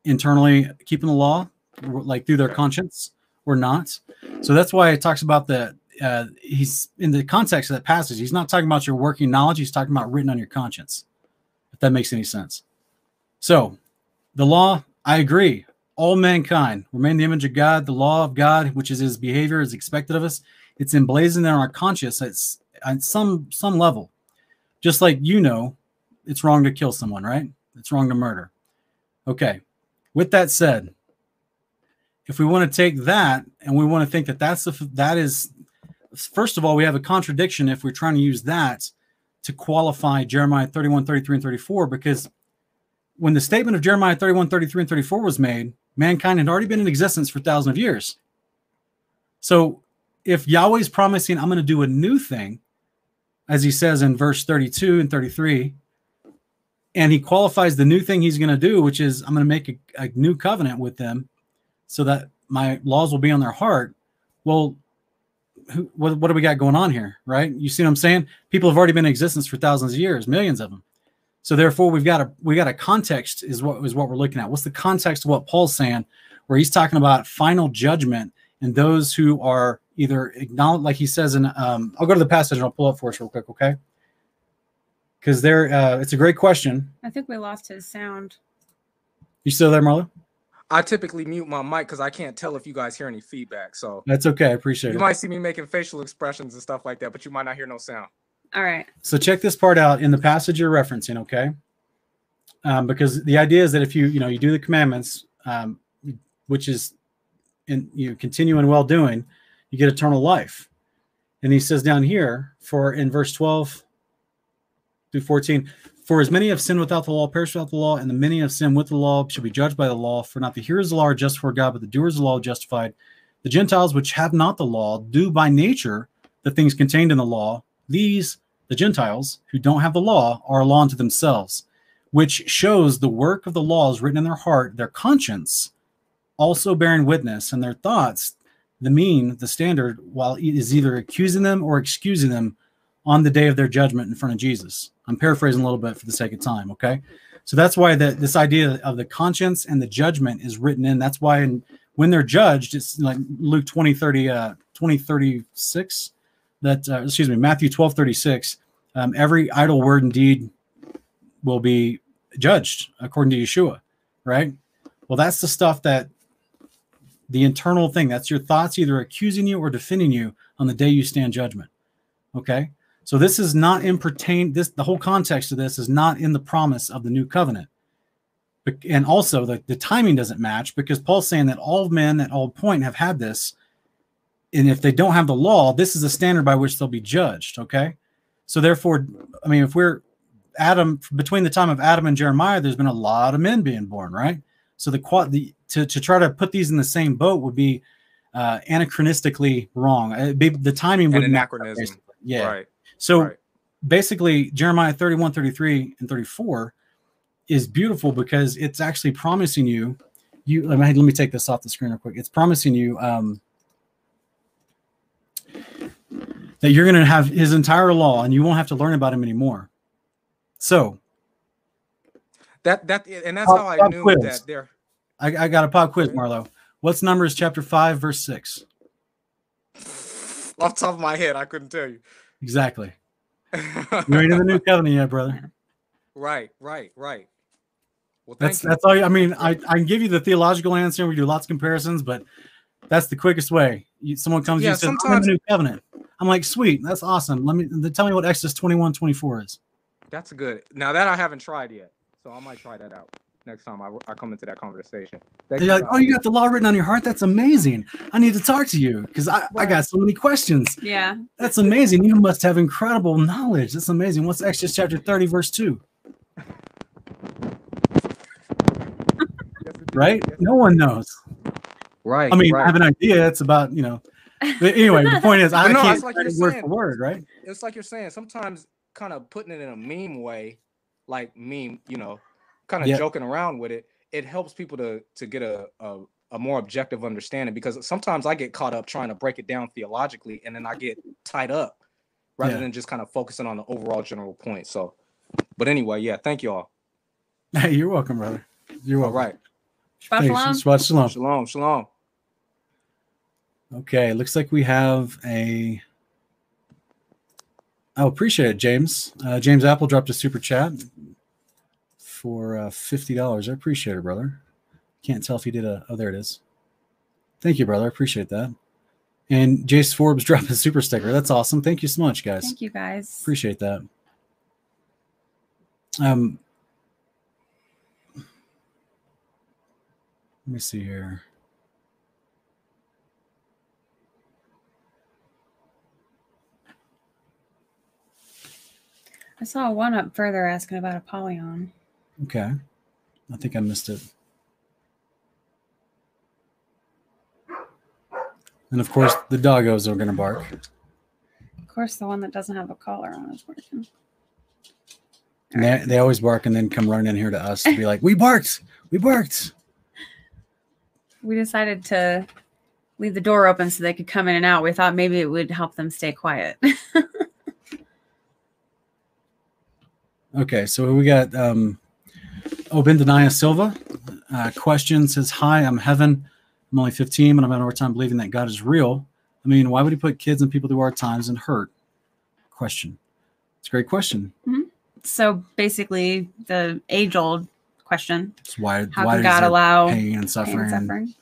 [SPEAKER 2] internally keeping the law, like through their okay. conscience or not. So that's why it talks about the uh, he's in the context of that passage. He's not talking about your working knowledge. He's talking about written on your conscience. If that makes any sense. So the law, I agree all mankind remain the image of God, the law of God, which is his behavior, is expected of us. It's emblazoned in our conscience it's at some some level. Just like you know, it's wrong to kill someone, right? It's wrong to murder. Okay. with that said, if we want to take that and we want to think that that's the that is first of all we have a contradiction if we're trying to use that to qualify Jeremiah 31, 33, and 34 because when the statement of Jeremiah 31, 33, and 34 was made, mankind had already been in existence for thousands of years. So if Yahweh's promising, I'm going to do a new thing, as he says in verse 32 and 33, and he qualifies the new thing he's going to do, which is I'm going to make a, a new covenant with them so that my laws will be on their heart. Well, who, what, what do we got going on here, right? You see what I'm saying? People have already been in existence for thousands of years, millions of them. So therefore, we've got a we got a context is what is what we're looking at. What's the context of what Paul's saying, where he's talking about final judgment and those who are either acknowledge, like he says in um, I'll go to the passage and I'll pull up for us real quick, okay? Because there, uh, it's a great question.
[SPEAKER 3] I think we lost his sound.
[SPEAKER 2] You still there, Marlo?
[SPEAKER 5] I typically mute my mic because I can't tell if you guys hear any feedback. So
[SPEAKER 2] That's okay. I appreciate
[SPEAKER 5] you
[SPEAKER 2] it.
[SPEAKER 5] You might see me making facial expressions and stuff like that, but you might not hear no sound.
[SPEAKER 3] All right.
[SPEAKER 2] So check this part out in the passage you're referencing, okay? Um, because the idea is that if you you know you do the commandments, um, which is in you continue in well doing, you get eternal life. And he says down here for in verse 12 through 14, for as many have sinned without the law, perish without the law, and the many have sinned with the law shall be judged by the law. For not the hearers of the law are just for God, but the doers of the law are justified. The Gentiles which have not the law do by nature the things contained in the law. These, the Gentiles who don't have the law, are a law unto themselves, which shows the work of the law is written in their heart, their conscience also bearing witness, and their thoughts, the mean, the standard, while it is either accusing them or excusing them on the day of their judgment in front of Jesus. I'm paraphrasing a little bit for the sake of time, okay? So that's why the, this idea of the conscience and the judgment is written in. That's why in, when they're judged, it's like Luke 20, 30, uh, 20, 36, that, uh, excuse me, Matthew 12, 36, um, every idle word and deed will be judged according to Yeshua, right? Well, that's the stuff that the internal thing that's your thoughts either accusing you or defending you on the day you stand judgment. Okay. So this is not in pertain this the whole context of this is not in the promise of the new covenant. But, and also the, the timing doesn't match because Paul's saying that all men at all point have had this. And if they don't have the law, this is a standard by which they'll be judged. Okay. So therefore, I mean, if we're Adam between the time of Adam and Jeremiah, there's been a lot of men being born, right? So the quad the to, to try to put these in the same boat would be uh, anachronistically wrong. Be, the timing would
[SPEAKER 5] anachronism.
[SPEAKER 2] Yeah.
[SPEAKER 5] Right.
[SPEAKER 2] So
[SPEAKER 5] right.
[SPEAKER 2] basically, Jeremiah 31, 33, and 34 is beautiful because it's actually promising you. You let me, let me take this off the screen real quick. It's promising you um, that you're going to have his entire law and you won't have to learn about him anymore. So
[SPEAKER 5] That that and that's
[SPEAKER 2] Pop-
[SPEAKER 5] how I knew
[SPEAKER 2] quiz.
[SPEAKER 5] that there.
[SPEAKER 2] I, I got a pop quiz. Marlo. What's Numbers chapter 5, verse 6?
[SPEAKER 5] Off the top of my head, I couldn't tell you.
[SPEAKER 2] Exactly. You ain't in the new covenant yet, brother.
[SPEAKER 5] right, right, right. Well,
[SPEAKER 2] That's
[SPEAKER 5] you.
[SPEAKER 2] that's all. you- I mean, I, I can give you the theological answer. We do lots of comparisons, but that's the quickest way. You, someone comes to you
[SPEAKER 5] Yeah,
[SPEAKER 2] and says, "I'm in
[SPEAKER 5] sometimes-
[SPEAKER 2] new covenant." I'm like, "Sweet, that's awesome." Let me tell me what Exodus 21, 24 is.
[SPEAKER 5] That's good. Now that I haven't tried yet, so I might try that out next time I, I come into that conversation. Thank
[SPEAKER 2] They're like, "Oh, you got the law written on your heart? That's amazing. I need to talk to you because I, I got so many questions.
[SPEAKER 3] Yeah.
[SPEAKER 2] That's amazing. You must have incredible knowledge. That's amazing. What's Exodus chapter 30, verse 2? Right? No one knows.
[SPEAKER 5] Right.
[SPEAKER 2] I mean, I have an idea. It's about, you know. But anyway, the point is, I
[SPEAKER 5] no,
[SPEAKER 2] can't
[SPEAKER 5] like you're
[SPEAKER 2] word
[SPEAKER 5] saying.
[SPEAKER 2] for word, right?
[SPEAKER 5] it's like you're saying sometimes kind of putting it in a meme way like meme you know kind of
[SPEAKER 2] Yeah.
[SPEAKER 5] joking around with it it helps people to to get a, a a more objective understanding because sometimes i get caught up trying to break it down theologically and then i get tied up rather
[SPEAKER 2] Yeah.
[SPEAKER 5] than just kind of focusing on the overall general point so but anyway yeah thank you all
[SPEAKER 2] Hey, you're welcome, brother. You're
[SPEAKER 5] all
[SPEAKER 2] welcome.
[SPEAKER 5] right
[SPEAKER 3] Shabbat shalom.
[SPEAKER 2] Thanks. Shabbat shalom.
[SPEAKER 5] shalom shalom
[SPEAKER 2] Okay, looks like we have a. I appreciate it, James. Uh, James Apple dropped a super chat for uh, fifty dollars. I appreciate it, brother. Can't tell if he did a. Oh, there it is. Thank you, brother. I appreciate that. And Jace Forbes dropped a super sticker. That's awesome. Thank you so much, guys.
[SPEAKER 3] Thank you guys.
[SPEAKER 2] Appreciate that. Um, Let me see here.
[SPEAKER 3] I saw one up further asking about Apollyon.
[SPEAKER 2] Okay. I think I missed it. And of course, the doggos are going to bark.
[SPEAKER 3] Of course, the one that doesn't have a collar on is working.
[SPEAKER 2] And they, they always bark and then come running in here to us to be like, we barked. We barked.
[SPEAKER 3] We decided to leave the door open so they could come in and out. We thought maybe it would help them stay quiet.
[SPEAKER 2] Okay, so we got um, Obendaniah Silva. Uh, question says, Hi, I'm Heaven. I'm only 15, but I'm having a hard time believing that God is real. I mean, why would he put kids and people through hard times and hurt? Question. It's a great question.
[SPEAKER 3] so basically, the age old question
[SPEAKER 2] It's why,
[SPEAKER 3] how
[SPEAKER 2] why
[SPEAKER 3] God allow
[SPEAKER 2] pain and
[SPEAKER 3] pain and
[SPEAKER 2] suffering,
[SPEAKER 3] suffering?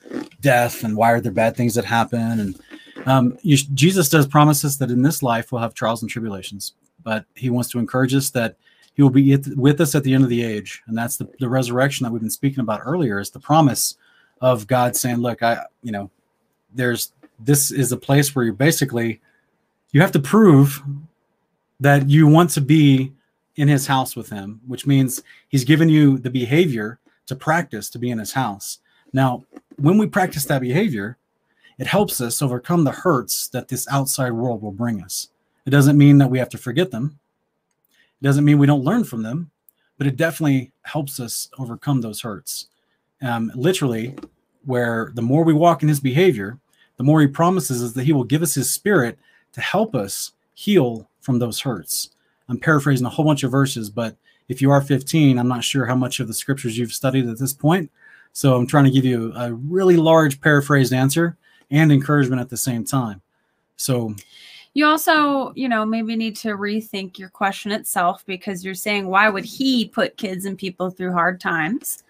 [SPEAKER 2] death, and why are there bad things that happen? And um, you, Jesus does promise us that in this life we'll have trials and tribulations, but he wants to encourage us that he will be with- us at the end of the age. And that's the, the resurrection that we've been speaking about earlier is the promise of God saying, look, I, you know, there's, this is a place where you're basically, you have to prove that you want to be in his house with him, which means he's given you the behavior to practice to be in his house. Now, when we practice that behavior, it helps us overcome the hurts that this outside world will bring us. It doesn't mean that we have to forget them. It doesn't mean we don't learn from them, but it definitely helps us overcome those hurts. Um, literally, where the more we walk in his behavior, the more he promises us that he will give us his spirit to help us heal from those hurts. I'm paraphrasing a whole bunch of verses, but if you are 15, I'm not sure how much of the scriptures you've studied at this point. So I'm trying to give you a really large paraphrased answer and encouragement at the same time. So
[SPEAKER 3] You also, you know, maybe need to rethink your question itself because you're saying, why would he put kids and people through hard times?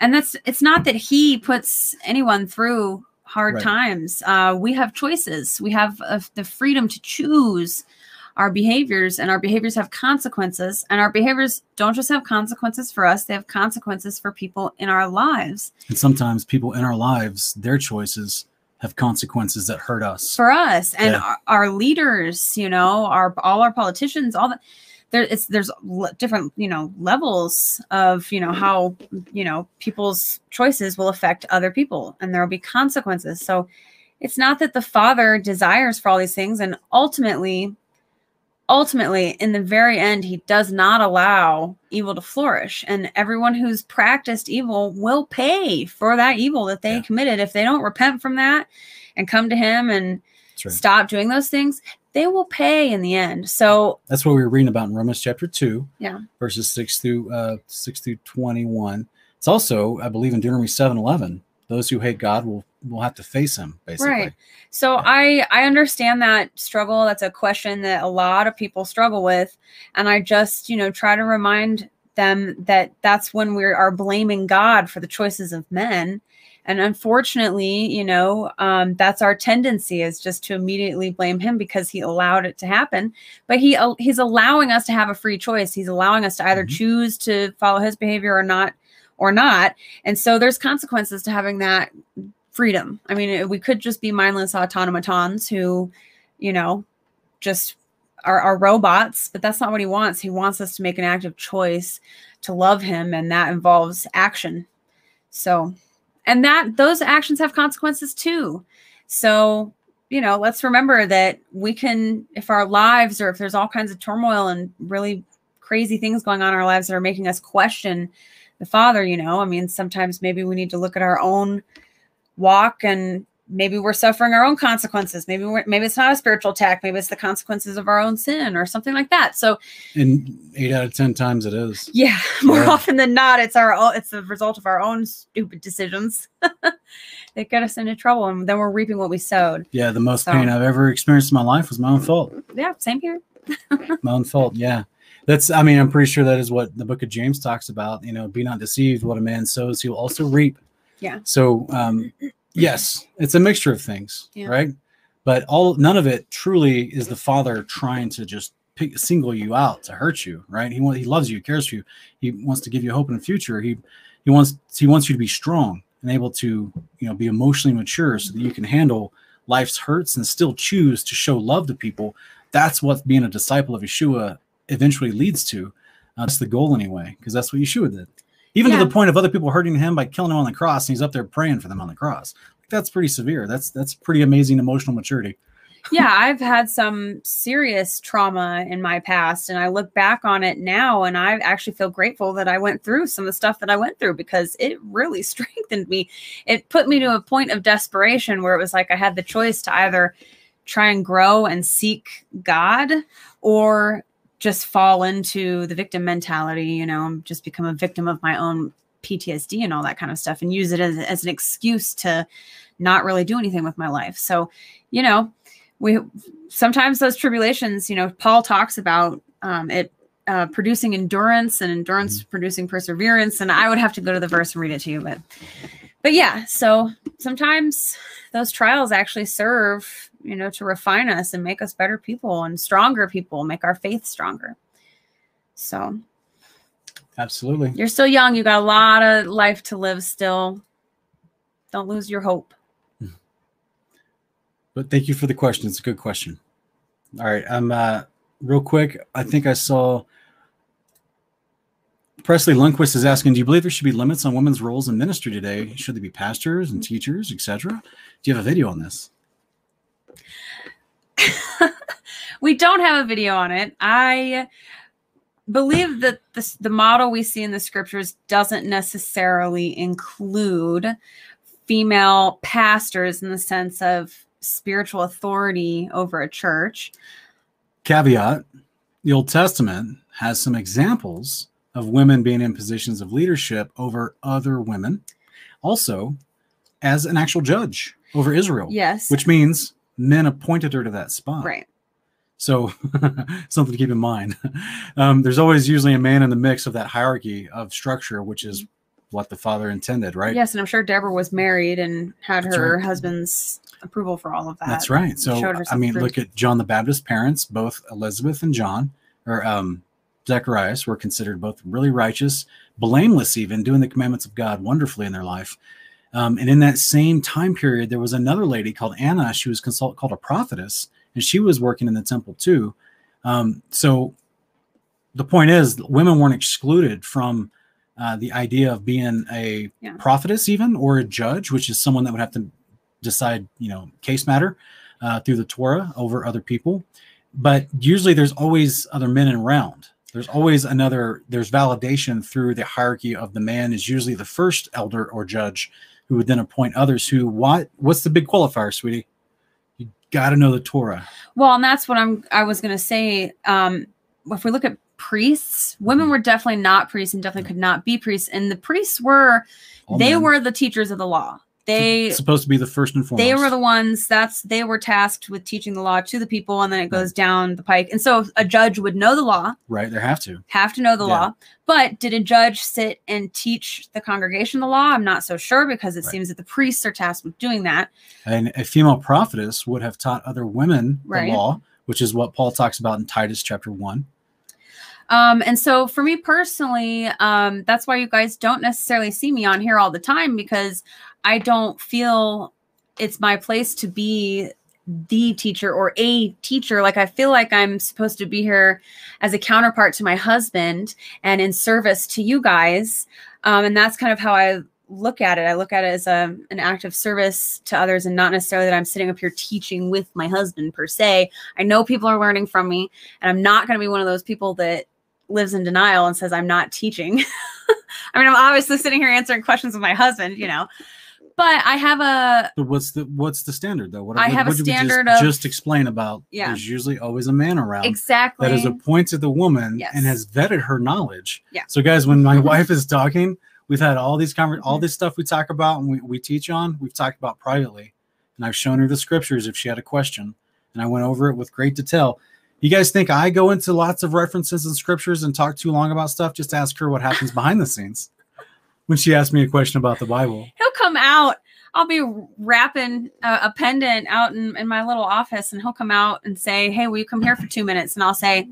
[SPEAKER 3] And that's it's not that he puts anyone through hard
[SPEAKER 2] Right.
[SPEAKER 3] times. Uh, we have choices. We have uh, the freedom to choose our behaviors, and our behaviors have consequences. And our behaviors don't just have consequences for us; they have consequences for people in our lives.
[SPEAKER 2] and sometimes people in our lives, their choices have consequences that hurt us.
[SPEAKER 3] for us and
[SPEAKER 2] Yeah.
[SPEAKER 3] our, our leaders you know our all our politicians all that there it's there's different you know levels of you know how you know people's choices will affect other people and there will be consequences so it's not that the father desires for all these things and ultimately ultimately in the very end he does not allow evil to flourish and everyone who's practiced evil will pay for that evil that they
[SPEAKER 2] Yeah.
[SPEAKER 3] committed if they don't repent from that and come to him and
[SPEAKER 2] right.
[SPEAKER 3] stop doing those things they will pay in the end so
[SPEAKER 2] That's what we were reading about in Romans chapter two,
[SPEAKER 3] Yeah.
[SPEAKER 2] verses six through uh, six through twenty-one. It's also, I believe, in Deuteronomy seven eleven. Those who hate God will will have to face Him. Basically,
[SPEAKER 3] Right. So I I understand that struggle. That's a question that a lot of people struggle with, and I just you know try to remind them that that's when we are blaming God for the choices of men, and unfortunately, you know, um, that's our tendency is just to immediately blame Him because He allowed it to happen. But He He's allowing us to have a free choice. He's allowing us to either
[SPEAKER 2] Mhm.
[SPEAKER 3] choose to follow His behavior or not, or not. And so there's consequences to having that freedom. I mean, we could just be mindless automatons who, you know, just are, are robots, but that's not what he wants. He wants us to make an active choice to love him, and that involves action. So, and that those actions have consequences too. So, you know, let's remember that we can, if our lives or if there's all kinds of turmoil and really crazy things going on in our lives that are making us question the Father, you know, I mean, sometimes maybe we need to look at our own walk and maybe we're suffering our own consequences maybe we're, maybe it's not a spiritual attack maybe it's the consequences of our own sin or something like that so
[SPEAKER 2] and eight out of ten times it is.
[SPEAKER 3] yeah more
[SPEAKER 2] Yeah.
[SPEAKER 3] often than not it's our own it's the result of our own stupid decisions that get us into trouble and then we're reaping what we sowed
[SPEAKER 2] Yeah, the most
[SPEAKER 3] So-
[SPEAKER 2] pain I've ever experienced in my life was my own fault.
[SPEAKER 3] yeah same here
[SPEAKER 2] my own fault. Yeah. That's, I mean, I'm pretty sure that is what the book of James talks about. You know, be not deceived. What a man sows, he'll also reap.
[SPEAKER 3] Yeah.
[SPEAKER 2] So, um, yes, it's a mixture of things,
[SPEAKER 3] Yeah.
[SPEAKER 2] right? But all, none of it truly is the father trying to just pick, single you out to hurt you, right? He wants, he loves you, cares for you. He wants to give you hope in the future. He, he wants, he wants you to be strong. and able to you know be emotionally mature so that you can handle life's hurts and still choose to show love to people that's what being a disciple of yeshua eventually leads to uh, that's the goal anyway because that's what yeshua did even
[SPEAKER 3] Yeah.
[SPEAKER 2] to the point of other people hurting him by killing him on the cross and he's up there praying for them on the cross that's pretty severe that's that's pretty amazing emotional maturity
[SPEAKER 3] yeah, I've had some serious trauma in my past, and I look back on it now, and I actually feel grateful that I went through some of the stuff that I went through because it really strengthened me. It put me to a point of desperation where it was like I had the choice to either try and grow and seek God or just fall into the victim mentality, you know, just become a victim of my own PTSD and all that kind of stuff and use it as, as an excuse to not really do anything with my life. So, you know, we sometimes those tribulations, you know, Paul talks about um, it uh, producing endurance and endurance producing perseverance. And I would have to go to the verse and read it to you, but but yeah. So sometimes those trials actually serve, you know, to refine us and make us better people and stronger people, make our faith stronger. So
[SPEAKER 2] absolutely
[SPEAKER 3] you're still young. You got a lot of life to live still. Don't lose your hope.
[SPEAKER 2] But thank you for the question. It's a good question. All right. I'm uh real quick. I think I saw Presley Lundquist is asking, do you believe there should be limits on women's roles in ministry today? Should they be pastors and teachers, etc.? Do you have a video on this?
[SPEAKER 3] we don't have a video on it. I believe that the, the model we see in the scriptures doesn't necessarily include female pastors in the sense of spiritual authority over a church.
[SPEAKER 2] Caveat the Old Testament has some examples of women being in positions of leadership over other women, also as an actual judge over Israel,
[SPEAKER 3] Yes.
[SPEAKER 2] which means men appointed her to that spot.
[SPEAKER 3] right.
[SPEAKER 2] So something to keep in mind. Um, there's always usually a man in the mix of that hierarchy of structure, which is what the father intended, right?
[SPEAKER 3] Yes, and I'm sure Deborah was married and had
[SPEAKER 2] That's
[SPEAKER 3] her
[SPEAKER 2] right.
[SPEAKER 3] husband's approval for all of that.
[SPEAKER 2] That's right. So I mean, look at John the Baptist's parents, both Elizabeth and John, or um, Zacharias, were considered both really righteous, blameless, even doing the commandments of God wonderfully in their life. Um, and in that same time period, there was another lady called Anna. She was consult called a prophetess, and she was working in the temple too. Um, so the point is, women weren't excluded from uh, the idea of being a
[SPEAKER 3] Yeah.
[SPEAKER 2] prophetess, even or a judge, which is someone that would have to decide, you know, case matter uh, through the Torah over other people. But usually, there's always other men around. There's always another. There's validation through the hierarchy of the man is usually the first elder or judge, who would then appoint others. Who what? What's the big qualifier, sweetie? You got to know the Torah.
[SPEAKER 3] Well, and that's what I'm I was gonna say. Um, if we look at priests, women were definitely not priests and definitely could not be priests. And the priests were
[SPEAKER 2] All
[SPEAKER 3] they
[SPEAKER 2] men.
[SPEAKER 3] were the teachers of the law. They
[SPEAKER 2] supposed to be the first and foremost.
[SPEAKER 3] they were the ones that's they were tasked with teaching the law to the people and then it goes down the pike. And so a judge would know the law,
[SPEAKER 2] right. They have to.
[SPEAKER 3] have to know the
[SPEAKER 2] Yeah.
[SPEAKER 3] law. But did a judge sit and teach the congregation the law? I'm not so sure because it
[SPEAKER 2] Right.
[SPEAKER 3] seems that the priests are tasked with doing that.
[SPEAKER 2] And a female prophetess would have taught other women
[SPEAKER 3] Right.
[SPEAKER 2] the law, which is what Paul talks about in Titus chapter one.
[SPEAKER 3] Um, and so for me personally, um, that's why you guys don't necessarily see me on here all the time because I don't feel it's my place to be the teacher or a teacher. Like I feel like I'm supposed to be here as a counterpart to my husband and in service to you guys. Um, and that's kind of how I look at it. I look at it as a, an act of service to others and not necessarily that I'm sitting up here teaching with my husband per se. I know people are learning from me and I'm not going to be one of those people that lives in denial and says I'm not teaching. I mean, I'm obviously sitting here answering questions with my husband, you know, but I have a
[SPEAKER 2] But what's the what's the standard though? What,
[SPEAKER 3] I have a
[SPEAKER 2] what did we just-
[SPEAKER 3] standard of-
[SPEAKER 2] just, explain about.
[SPEAKER 3] Yeah.
[SPEAKER 2] There's usually always a man around
[SPEAKER 3] exactly
[SPEAKER 2] that has appointed the woman
[SPEAKER 3] Yes.
[SPEAKER 2] and has vetted her knowledge.
[SPEAKER 3] Yeah.
[SPEAKER 2] So guys, when my wife is talking, we've had all these conver- all
[SPEAKER 3] Mhm.
[SPEAKER 2] this stuff we talk about and we, we teach on, we've talked about privately. And I've shown her the scriptures if she had a question. And I went over it with great detail. You guys think I go into lots of references and scriptures and talk too long about stuff? Just ask her what happens behind the scenes when she asks me a question about the Bible.
[SPEAKER 3] he'll come out. I'll be wrapping a, a pendant out in, in my little office, and he'll come out and say, "Hey, will you come here for two minutes?" And I'll say,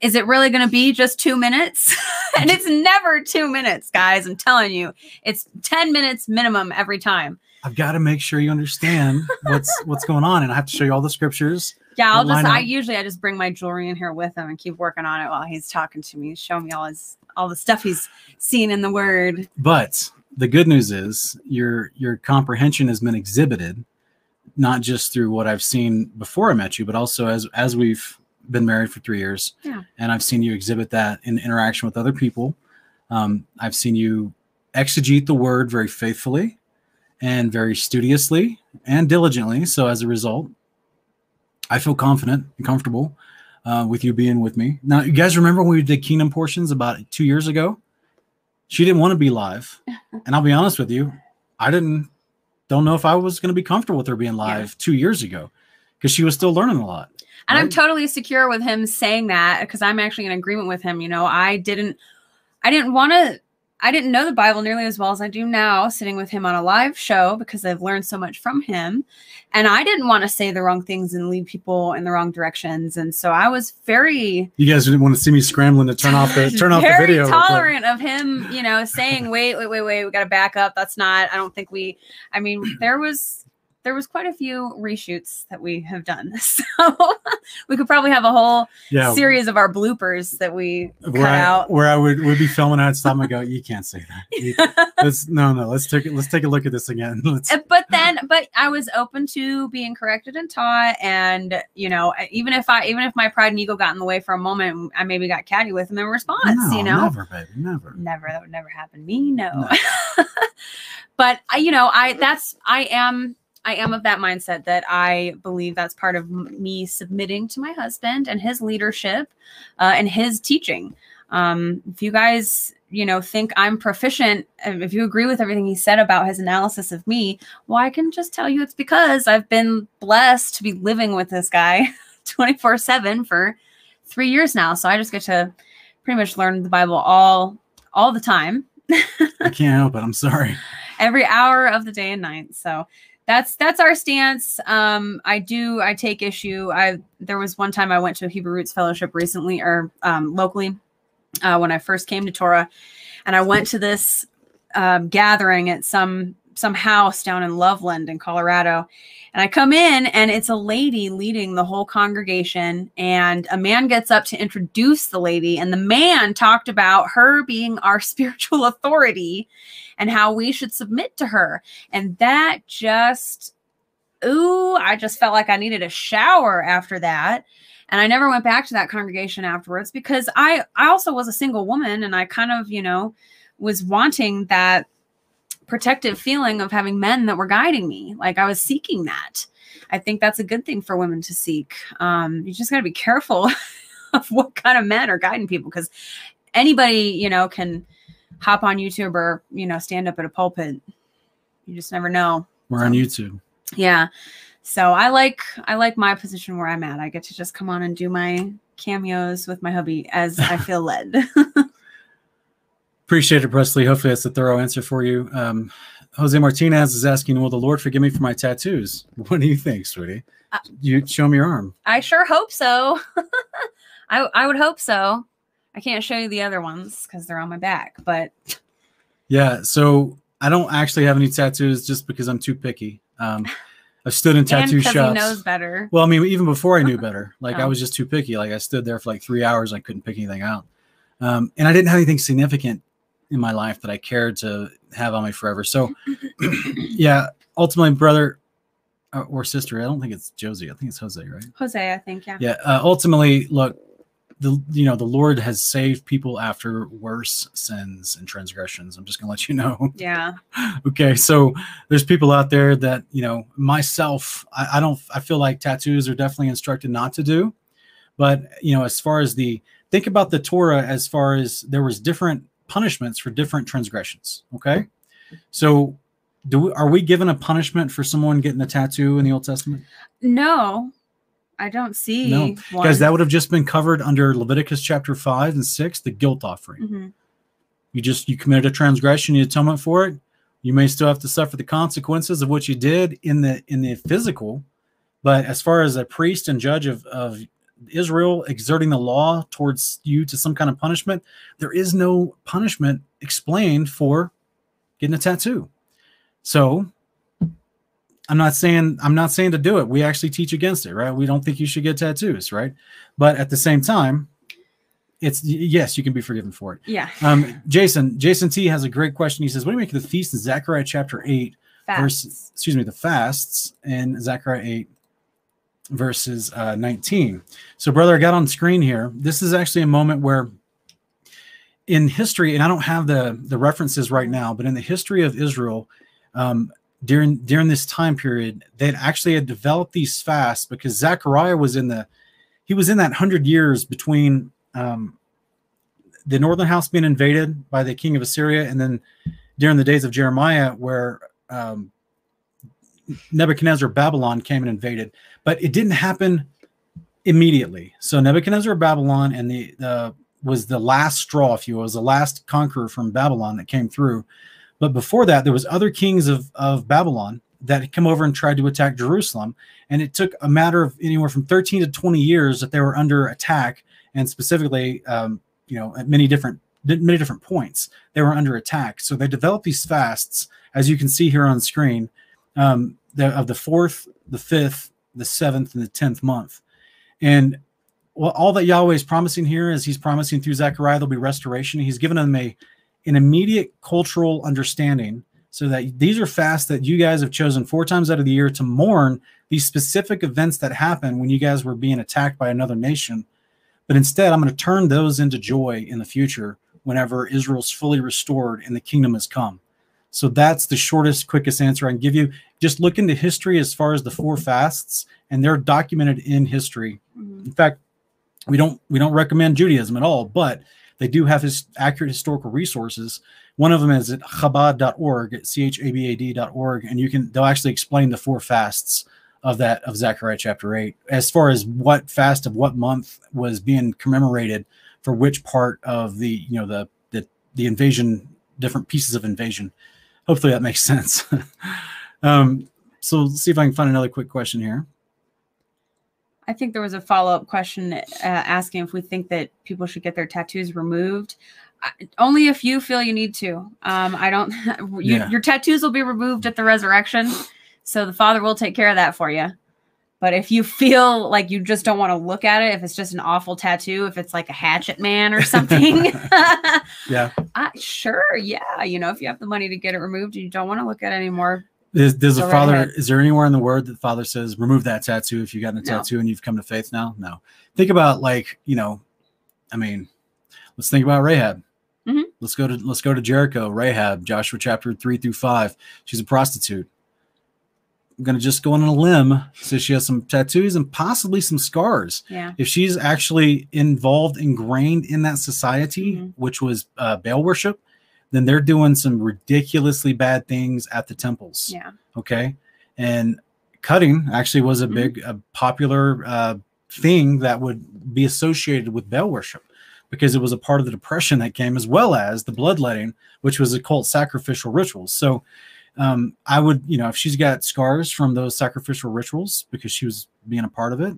[SPEAKER 3] is it really going to be just two minutes? and it's never two minutes, guys. I'm telling you, it's 10 minutes minimum every time.
[SPEAKER 2] I've got to make sure you understand what's what's going on, and I have to show you all the scriptures.
[SPEAKER 3] Yeah, I'll just, I usually, I just bring my jewelry in here with him and keep working on it while he's talking to me, show me all his, all the stuff he's seen in the word.
[SPEAKER 2] But the good news is your your comprehension has been exhibited, not just through what I've seen before I met you, but also as as we've been married for three years,
[SPEAKER 3] Yeah.
[SPEAKER 2] and I've seen you exhibit that in interaction with other people. Um, I've seen you exegete the word very faithfully and very studiously and diligently. So as a result, I feel confident and comfortable uh, with you being with me. Now, you guys remember when we did Kingdom portions about two years ago? She didn't want to be live, and I'll be honest with you, I didn't. Don't know if I was going to be comfortable with her being live two years ago because she was still learning a lot.
[SPEAKER 3] And I'm totally secure with him saying that because I'm actually in agreement with him. You know, I didn't, I didn't want to, I didn't know the Bible nearly as well as I do now, sitting with him on a live show because I've learned so much from him. And I didn't want to say the wrong things and lead people in the wrong directions. And so I was very,
[SPEAKER 2] You guys didn't want to see me scrambling to turn off the turn off the video.
[SPEAKER 3] tolerant of him, you know, saying, "Wait, wait, wait, wait, we got to back up." That's not. I don't think we. I mean, there was there was quite a few reshoots that we have done, so we could probably have a whole
[SPEAKER 2] Yeah,
[SPEAKER 3] series of our bloopers that we cut
[SPEAKER 2] I,
[SPEAKER 3] out.
[SPEAKER 2] where I would, would be filming, I'd stop and go, "You can't say that." Let's, no, no, let's take it. Let's take a look at this again. Let's,
[SPEAKER 3] but then but i was open to being corrected and taught and you know even if i even if my pride and ego got in the way for a moment i maybe got catty with him in response
[SPEAKER 2] no,
[SPEAKER 3] you know
[SPEAKER 2] never, baby, never.
[SPEAKER 3] never that would never happen to me no, but I, you know i that's i am i am of that mindset that i believe that's part of me submitting to my husband and his leadership uh, and his teaching um if you guys you know think i'm proficient if you agree with everything he said about his analysis of me well i can just tell you it's because i've been blessed to be living with this guy 24 7 for three years now so i just get to pretty much learn the bible all all the time
[SPEAKER 2] I can't help it. I'm sorry.
[SPEAKER 3] every hour of the day and night so that's that's our stance. Um i do i take issue. I there was one time i went to a hebrew roots fellowship recently or um locally uh, when i first came to torah. And i went to this um, gathering at some some house down in loveland in colorado. And i come in and it's a lady leading the whole congregation. And a man gets up to introduce the lady. And the man talked about her being our spiritual authority and how we should submit to her. And that just, ooh, I just felt like I needed a shower after that. And I never went back to that congregation afterwards because I I also was a single woman and I kind of, you know, was wanting that protective feeling of having men that were guiding me. Like I was seeking that. I think that's a good thing for women to seek. Um, you just got to be careful of what kind of men are guiding people because anybody, you know, can hop on YouTube or you know stand up at a pulpit. You just never know.
[SPEAKER 2] We're on YouTube.
[SPEAKER 3] Yeah. So I like I like my position where I'm at. I get to just come on and do my cameos with my hubby as I feel led.
[SPEAKER 2] Appreciate it, Presley. Hopefully, that's a thorough answer for you. Um, Jose Martinez is asking, "Will the Lord forgive me for my tattoos?" What do you think, sweetie?
[SPEAKER 3] Uh,
[SPEAKER 2] you show me your arm.
[SPEAKER 3] I sure hope so. I I would hope so. I can't show you the other ones because they're on my back, but
[SPEAKER 2] Yeah. So I don't actually have any tattoos just because I'm too picky. Um, I've stood in tattoo
[SPEAKER 3] because he
[SPEAKER 2] shops.
[SPEAKER 3] knows better.
[SPEAKER 2] Well, I mean, even before I knew better, like I
[SPEAKER 3] Oh.
[SPEAKER 2] was just too picky. Like I stood there for like three hours, I couldn't pick anything out, um, and I didn't have anything significant in my life that I cared to have on me forever. So, yeah, ultimately, brother uh, or sister, I don't think it's Josie. I think it's Jose, right?
[SPEAKER 3] Jose, I think, yeah.
[SPEAKER 2] Yeah. Uh, ultimately, look, the you know the Lord has saved people after worse sins and transgressions. I'm just gonna let you know.
[SPEAKER 3] Yeah.
[SPEAKER 2] okay so there's people out there that you know myself I, I don't i feel like tattoos are definitely instructed not to do but you know as far as the think about the torah as far as there was different punishments for different transgressions okay so do we, are we given a punishment for someone getting a tattoo in the old testament
[SPEAKER 3] No, I don't see
[SPEAKER 2] No,
[SPEAKER 3] one.
[SPEAKER 2] guys that would have just been covered under leviticus chapter 5 and 6 the guilt offering
[SPEAKER 3] Mhm.
[SPEAKER 2] you just you committed a transgression you atonement for it you may still have to suffer the consequences of what you did in the in the physical but as far as a priest and judge of of Israel exerting the law towards you to some kind of punishment, there is no punishment explained for getting a tattoo. So I'm not saying I'm not saying to do it. We actually teach against it, right? We don't think you should get tattoos, right? But at the same time, it's yes, you can be forgiven for it.
[SPEAKER 3] Yeah.
[SPEAKER 2] Um, Jason, Jason T has a great question. He says, "What do you make of the feast in Zechariah chapter eight, verse excuse me, the fasts in Zechariah eight, verses uh, nineteen?" So, brother, I got on screen here. This is actually a moment where, in history, and I don't have the the references right now, but in the history of Israel, um, during during this time period, they actually had developed these fasts because Zechariah was in the he was in that hundred years between um, the northern house being invaded by the king of Assyria, and then during the days of Jeremiah, where um, Nebuchadnezzar Babylon came and invaded, but it didn't happen immediately. So Nebuchadnezzar Babylon and the the was the last straw, if you will, was the last conqueror from Babylon that came through. But before that, there was other kings of, of Babylon that had come over and tried to attack Jerusalem. And it took a matter of anywhere from 13 to 20 years that they were under attack. And specifically, um, you know, at many different many different points, they were under attack. So they developed these fasts, as you can see here on screen, um, the, of the fourth, the fifth, the seventh, and the tenth month. And well, all that Yahweh is promising here is He's promising through Zechariah there'll be restoration. He's given them a an immediate cultural understanding so that these are fasts that you guys have chosen four times out of the year to mourn these specific events that happened when you guys were being attacked by another nation. But instead, I'm going to turn those into joy in the future whenever Israel's fully restored and the kingdom has come. So that's the shortest, quickest answer I can give you. Just look into history as far as the four fasts, and they're documented in history.
[SPEAKER 3] Mhm.
[SPEAKER 2] In fact, we don't we don't recommend Judaism at all, but they do have his accurate historical resources. One of them is at chabad.org, chabad.org, and you can they'll actually explain the four fasts of that of Zechariah chapter eight, as far as what fast of what month was being commemorated for which part of the you know the the, the invasion, different pieces of invasion. Hopefully that makes sense. um, so let's see if I can find another quick question here.
[SPEAKER 3] I think there was a follow up question uh, asking if we think that people should get their tattoos removed. I, only if you feel you need to. Um, I don't. You,
[SPEAKER 2] Yeah.
[SPEAKER 3] Your tattoos will be removed at the resurrection, so the Father will take care of that for you. But if you feel like you just don't want to look at it, if it's just an awful tattoo, if it's like a hatchet man or something,
[SPEAKER 2] Yeah.
[SPEAKER 3] I, sure, yeah. You know, if you have the money to get it removed and you don't want to look at it anymore,
[SPEAKER 2] Is, does
[SPEAKER 3] right
[SPEAKER 2] father?
[SPEAKER 3] ahead.
[SPEAKER 2] Is there anywhere in the word that the father says remove that tattoo if you got a
[SPEAKER 3] No.
[SPEAKER 2] tattoo and you've come to faith now? No. Think about like you know, I mean, let's think about Rahab.
[SPEAKER 3] Mhm.
[SPEAKER 2] Let's go to let's go to Jericho. Rahab, Joshua chapter three through five. She's a prostitute. I'm gonna just go on a limb. So she has some tattoos and possibly some scars.
[SPEAKER 3] yeah.
[SPEAKER 2] If she's actually involved, ingrained in that society,
[SPEAKER 3] Mhm.
[SPEAKER 2] which was uh, Baal worship, then they're doing some ridiculously bad things at the temples
[SPEAKER 3] Yeah.
[SPEAKER 2] okay and cutting actually was a
[SPEAKER 3] Mhm.
[SPEAKER 2] big a popular uh, thing that would be associated with Baal worship because it was a part of the depression that came as well as the bloodletting which was occult sacrificial rituals so um, i would you know if she's got scars from those sacrificial rituals because she was being a part of it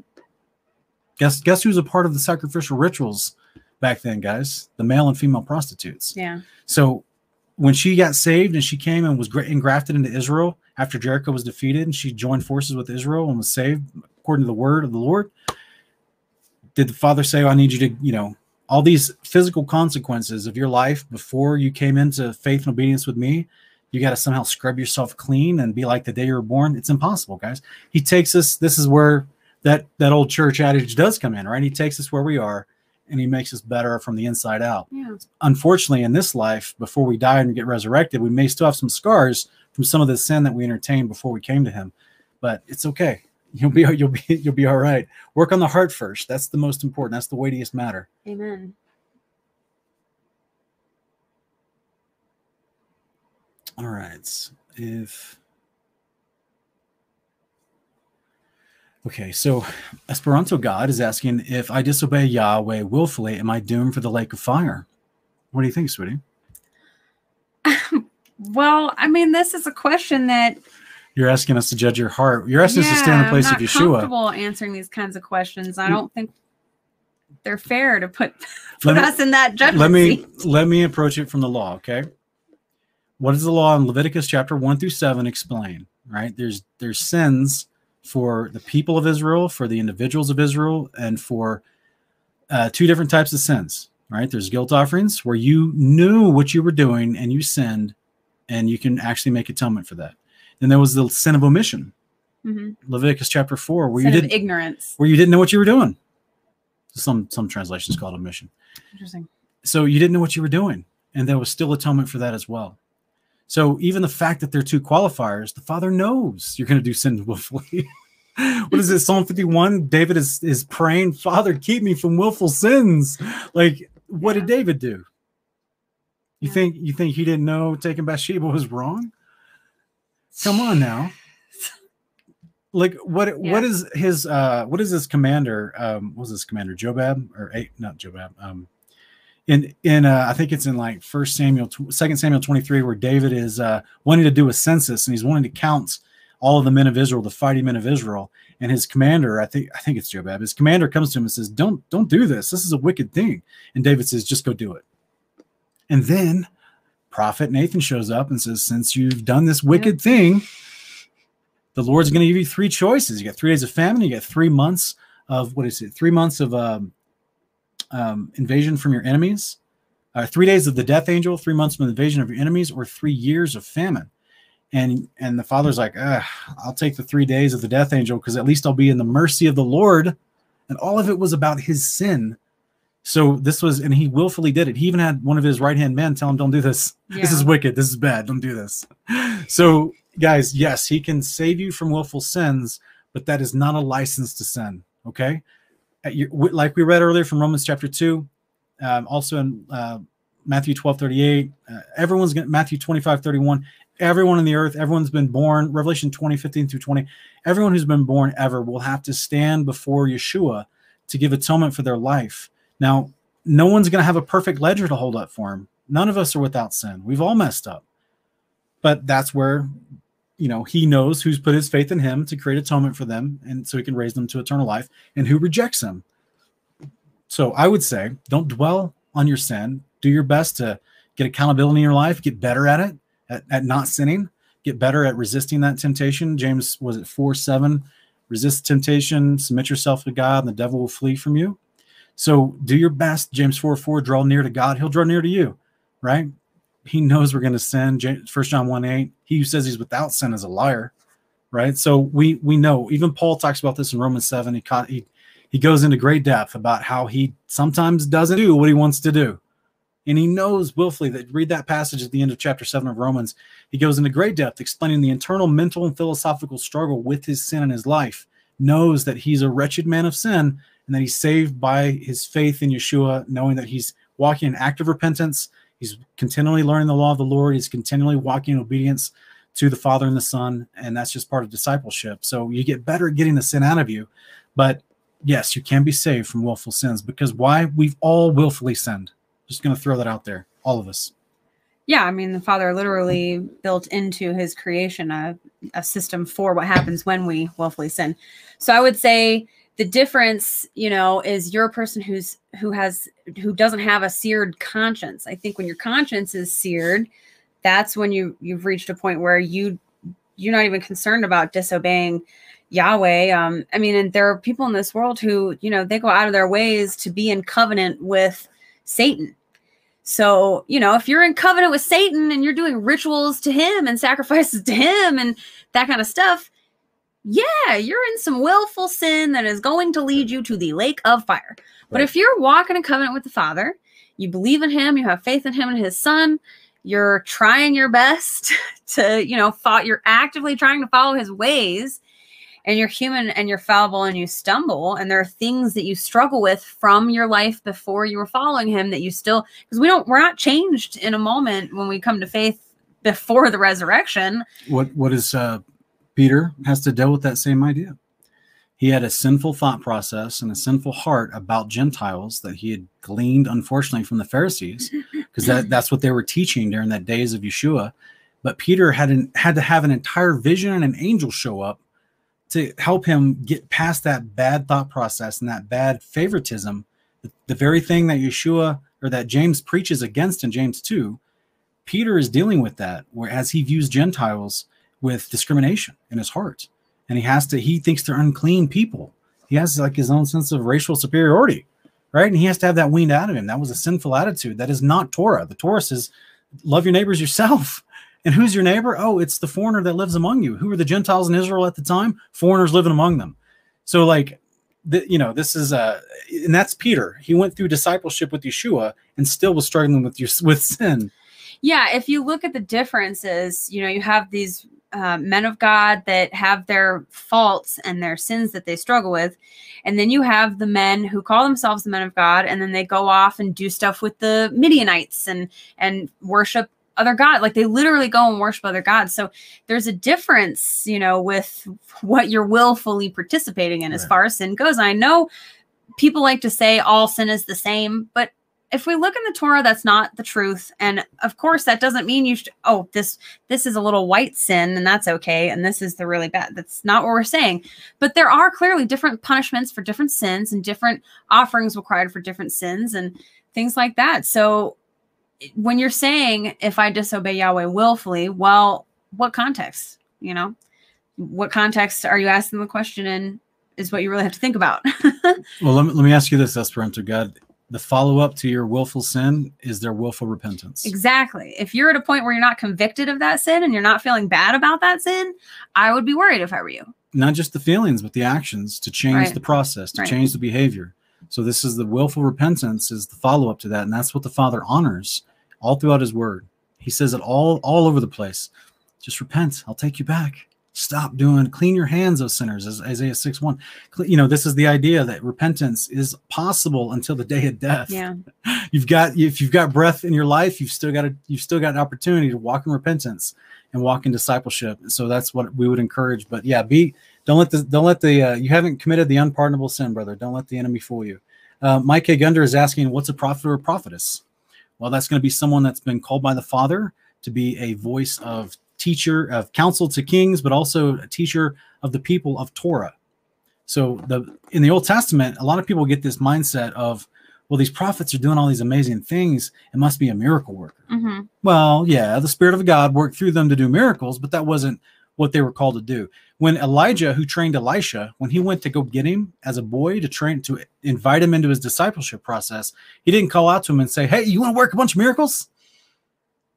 [SPEAKER 2] guess guess who's a part of the sacrificial rituals back then guys the male and female prostitutes
[SPEAKER 3] Yeah.
[SPEAKER 2] so when she got saved and she came and was gra- engrafted into Israel after Jericho was defeated and she joined forces with Israel and was saved according to the word of the Lord, did the Father say, I need you to, you know, all these physical consequences of your life before you came into faith and obedience with me? You got to somehow scrub yourself clean and be like the day you were born. It's impossible, guys. He takes us, this is where that that old church adage does come in, right? He takes us where we are and he makes us better from the inside out.
[SPEAKER 3] Yeah.
[SPEAKER 2] unfortunately in this life before we die and get resurrected we may still have some scars from some of the sin that we entertained before we came to him but it's okay. You'll be you'll be you'll be all right. Work on the heart first. That's the most important. That's the weightiest matter.
[SPEAKER 3] Amen.
[SPEAKER 2] all right. If okay so esperanto god is asking if i disobey yahweh willfully am i doomed for the lake of fire? What do you think sweetie?
[SPEAKER 3] Well, I mean, this is a question that
[SPEAKER 2] you're asking us to judge your heart. You're asking us to stand in the
[SPEAKER 3] I'm
[SPEAKER 2] place of
[SPEAKER 3] not
[SPEAKER 2] yeshua.
[SPEAKER 3] comfortable answering these kinds of questions. I mm. don't think they're fair to put, put
[SPEAKER 2] me-
[SPEAKER 3] us in that judgment
[SPEAKER 2] let me
[SPEAKER 3] seat.
[SPEAKER 2] let me approach it from the law okay? What does the law in leviticus chapter 1 through 7 explain right? There's there's sins for the people of israel for the individuals of israel and for uh, two different types of sins right there's guilt offerings where you knew what you were doing and you sinned and you can actually make atonement for that then there was the sin of omission
[SPEAKER 3] Mhm.
[SPEAKER 2] leviticus chapter 4 where
[SPEAKER 3] Sin
[SPEAKER 2] you didn't
[SPEAKER 3] ignorance.
[SPEAKER 2] where you didn't know what you were doing some some translations call it omission
[SPEAKER 3] Interesting.
[SPEAKER 2] so you didn't know what you were doing and there was still atonement for that as well so even the fact that they're two qualifiers the father knows you're going to do sin willfully. What is it psalm 51 david is is praying father keep me from willful sins. Like what did david do? You
[SPEAKER 3] Yeah.
[SPEAKER 2] think you think he didn't know taking bathsheba was wrong? Come on now. Like what what
[SPEAKER 3] Yeah.
[SPEAKER 2] is his uh what is his commander um what was his commander jobab? Or eight not jobab um in in uh i think it's in like first samuel second samuel 23 where david is uh wanting to do a census and he's wanting to count all of the men of israel the fighting men of israel and his commander i think i think it's jobab his commander comes to him and says don't don't do this. This is a wicked thing. And david says just go do it. And then prophet nathan shows up and says since you've done this wicked thing the lord's going to give you three choices. You got three days of famine you got three months of what is it three months of um, um, invasion from your enemies uh, three days of the death angel three months from the invasion of your enemies or three years of famine. And and the father's like i'll take the three days of the death angel because at least i'll be in the mercy of the lord. And all of it was about his sin. So this was and he willfully did it. He even had one of his right hand men tell him don't do this. This is wicked. This is bad. Don't do this. So guys yes he can save you from willful sins but that is not a license to sin okay like we read earlier from romans chapter 2 um, also in uh, matthew 12 38 uh, everyone's going matthew 25 31 everyone on the earth everyone's been born revelation 20 15 through 20 everyone who's been born ever will have to stand before yeshua to give atonement for their life. Now no one's going to have a perfect ledger to hold up for him none of us are without sin. We've all messed up. But that's where you know he knows who's put his faith in him to create atonement for them and so he can raise them to eternal life and who rejects him. So i would say don't dwell on your sin. Do your best to get accountability in your life. Get better at it at, at not sinning. Get better at resisting that temptation. James was it 4 7 resist temptation submit yourself to god and the devil will flee from you. So do your best james 4 4 draw near to god. He'll draw near to you right he knows we're going to sin. First John one eight. He who says he's without sin is a liar, right? So we we know. Even Paul talks about this in Romans seven. He he he goes into great depth about how he sometimes doesn't do what he wants to do, and he knows willfully that. Read that passage at the end of chapter seven of Romans. He goes into great depth explaining the internal mental and philosophical struggle with his sin in his life. Knows that he's a wretched man of sin, and that he's saved by his faith in Yeshua, knowing that he's walking in active repentance He's continually learning the law of the Lord. He's continually walking in obedience to the Father and the Son, and that's just part of discipleship. So you get better at getting the sin out of you. But yes, you can be saved from willful sins because why? We've all willfully sinned. Just going to throw that out there, all of us.
[SPEAKER 3] Yeah, I mean, the Father literally built into his creation a, a system for what happens when we willfully sin. So I would say the difference, you know, is you're a person who's who has who doesn't have a seared conscience. I think when your conscience is seared, that's when you you've reached a point where you you're not even concerned about disobeying Yahweh. Um, I mean, and there are people in this world who, you know, they go out of their ways to be in covenant with Satan. So, you know, if you're in covenant with Satan and you're doing rituals to him and sacrifices to him and that kind of stuff, yeah, you're in some willful sin that is going to lead you to the lake of fire. But
[SPEAKER 2] Right.
[SPEAKER 3] if you're walking a covenant with the Father, you believe in him, you have faith in him and his son, you're trying your best to, you know, fo- you're actively trying to follow his ways and you're human and you're fallible and you stumble and there are things that you struggle with from your life before you were following him that you still because we don't we're not changed in a moment when we come to faith before the resurrection
[SPEAKER 2] What what is uh, Peter has to deal with that same idea. He had a sinful thought process and a sinful heart about Gentiles that he had gleaned, unfortunately, from the Pharisees, because that, that's what they were teaching during that days of Yeshua. But Peter had an, had to have an entire vision and an angel show up to help him get past that bad thought process and that bad favoritism The, the very thing that Yeshua or that James preaches against in James 2, Peter is dealing with that, whereas he views Gentiles with discrimination in his heart. And he has to, he thinks they're unclean people. He has like his own sense of racial superiority, right? And he has to have that weaned out of him. That was a sinful attitude. That is not Torah. The Torah says, love your neighbors yourself. And who's your neighbor? Oh, it's the foreigner that lives among you. Who were the Gentiles in Israel at the time? Foreigners living among them. So, like, the, you know, this is uh, and that's Peter. He went through discipleship with Yeshua and still was struggling with your with sin.
[SPEAKER 3] Yeah, if you look at the differences, you know, you have these uh, men of God that have their faults and their sins that they struggle with. And then you have the men who call themselves the men of God, and then they go off and do stuff with the Midianites and and worship other god like they literally go and worship other gods so there's a difference you know with what you're willfully participating in right. as far as sin goes i know people like to say all sin is the same but if we look in the torah that's not the truth and of course that doesn't mean you should oh this this is a little white sin and that's okay and this is the really bad that's not what we're saying but there are clearly different punishments for different sins and different offerings required for different sins and things like that so when you're saying if I disobey Yahweh willfully, well, what context? You know, what context are you asking the question in? Is what you really have to think about.
[SPEAKER 2] well, let me, let me ask you this, Esperanto God. The follow up to your willful sin is their willful repentance.
[SPEAKER 3] Exactly. If you're at a point where you're not convicted of that sin and you're not feeling bad about that sin, I would be worried if I were you.
[SPEAKER 2] Not just the feelings, but the actions to change right. the process, to right. change the behavior. So this is the willful repentance is the follow up to that, and that's what the Father honors all throughout his word. He says it all all over the place. Just repent. I'll take you back. Stop doing clean your hands, O sinners, as Isaiah 6 1. You know, this is the idea that repentance is possible until the day of death.
[SPEAKER 3] Yeah.
[SPEAKER 2] You've got if you've got breath in your life, you've still got a you've still got an opportunity to walk in repentance and walk in discipleship. So that's what we would encourage. But yeah, be don't let the don't let the uh, you haven't committed the unpardonable sin, brother. Don't let the enemy fool you. Uh, Mike A. Gunder is asking, what's a prophet or a prophetess? Well, that's going to be someone that's been called by the Father to be a voice of teacher of counsel to kings, but also a teacher of the people of Torah. So the in the Old Testament, a lot of people get this mindset of, well, these prophets are doing all these amazing things. It must be a miracle worker.
[SPEAKER 3] Mm-hmm.
[SPEAKER 2] Well, yeah, the Spirit of God worked through them to do miracles, but that wasn't what they were called to do. When Elijah, who trained Elisha, when he went to go get him as a boy to train to invite him into his discipleship process, he didn't call out to him and say, Hey, you want to work a bunch of miracles?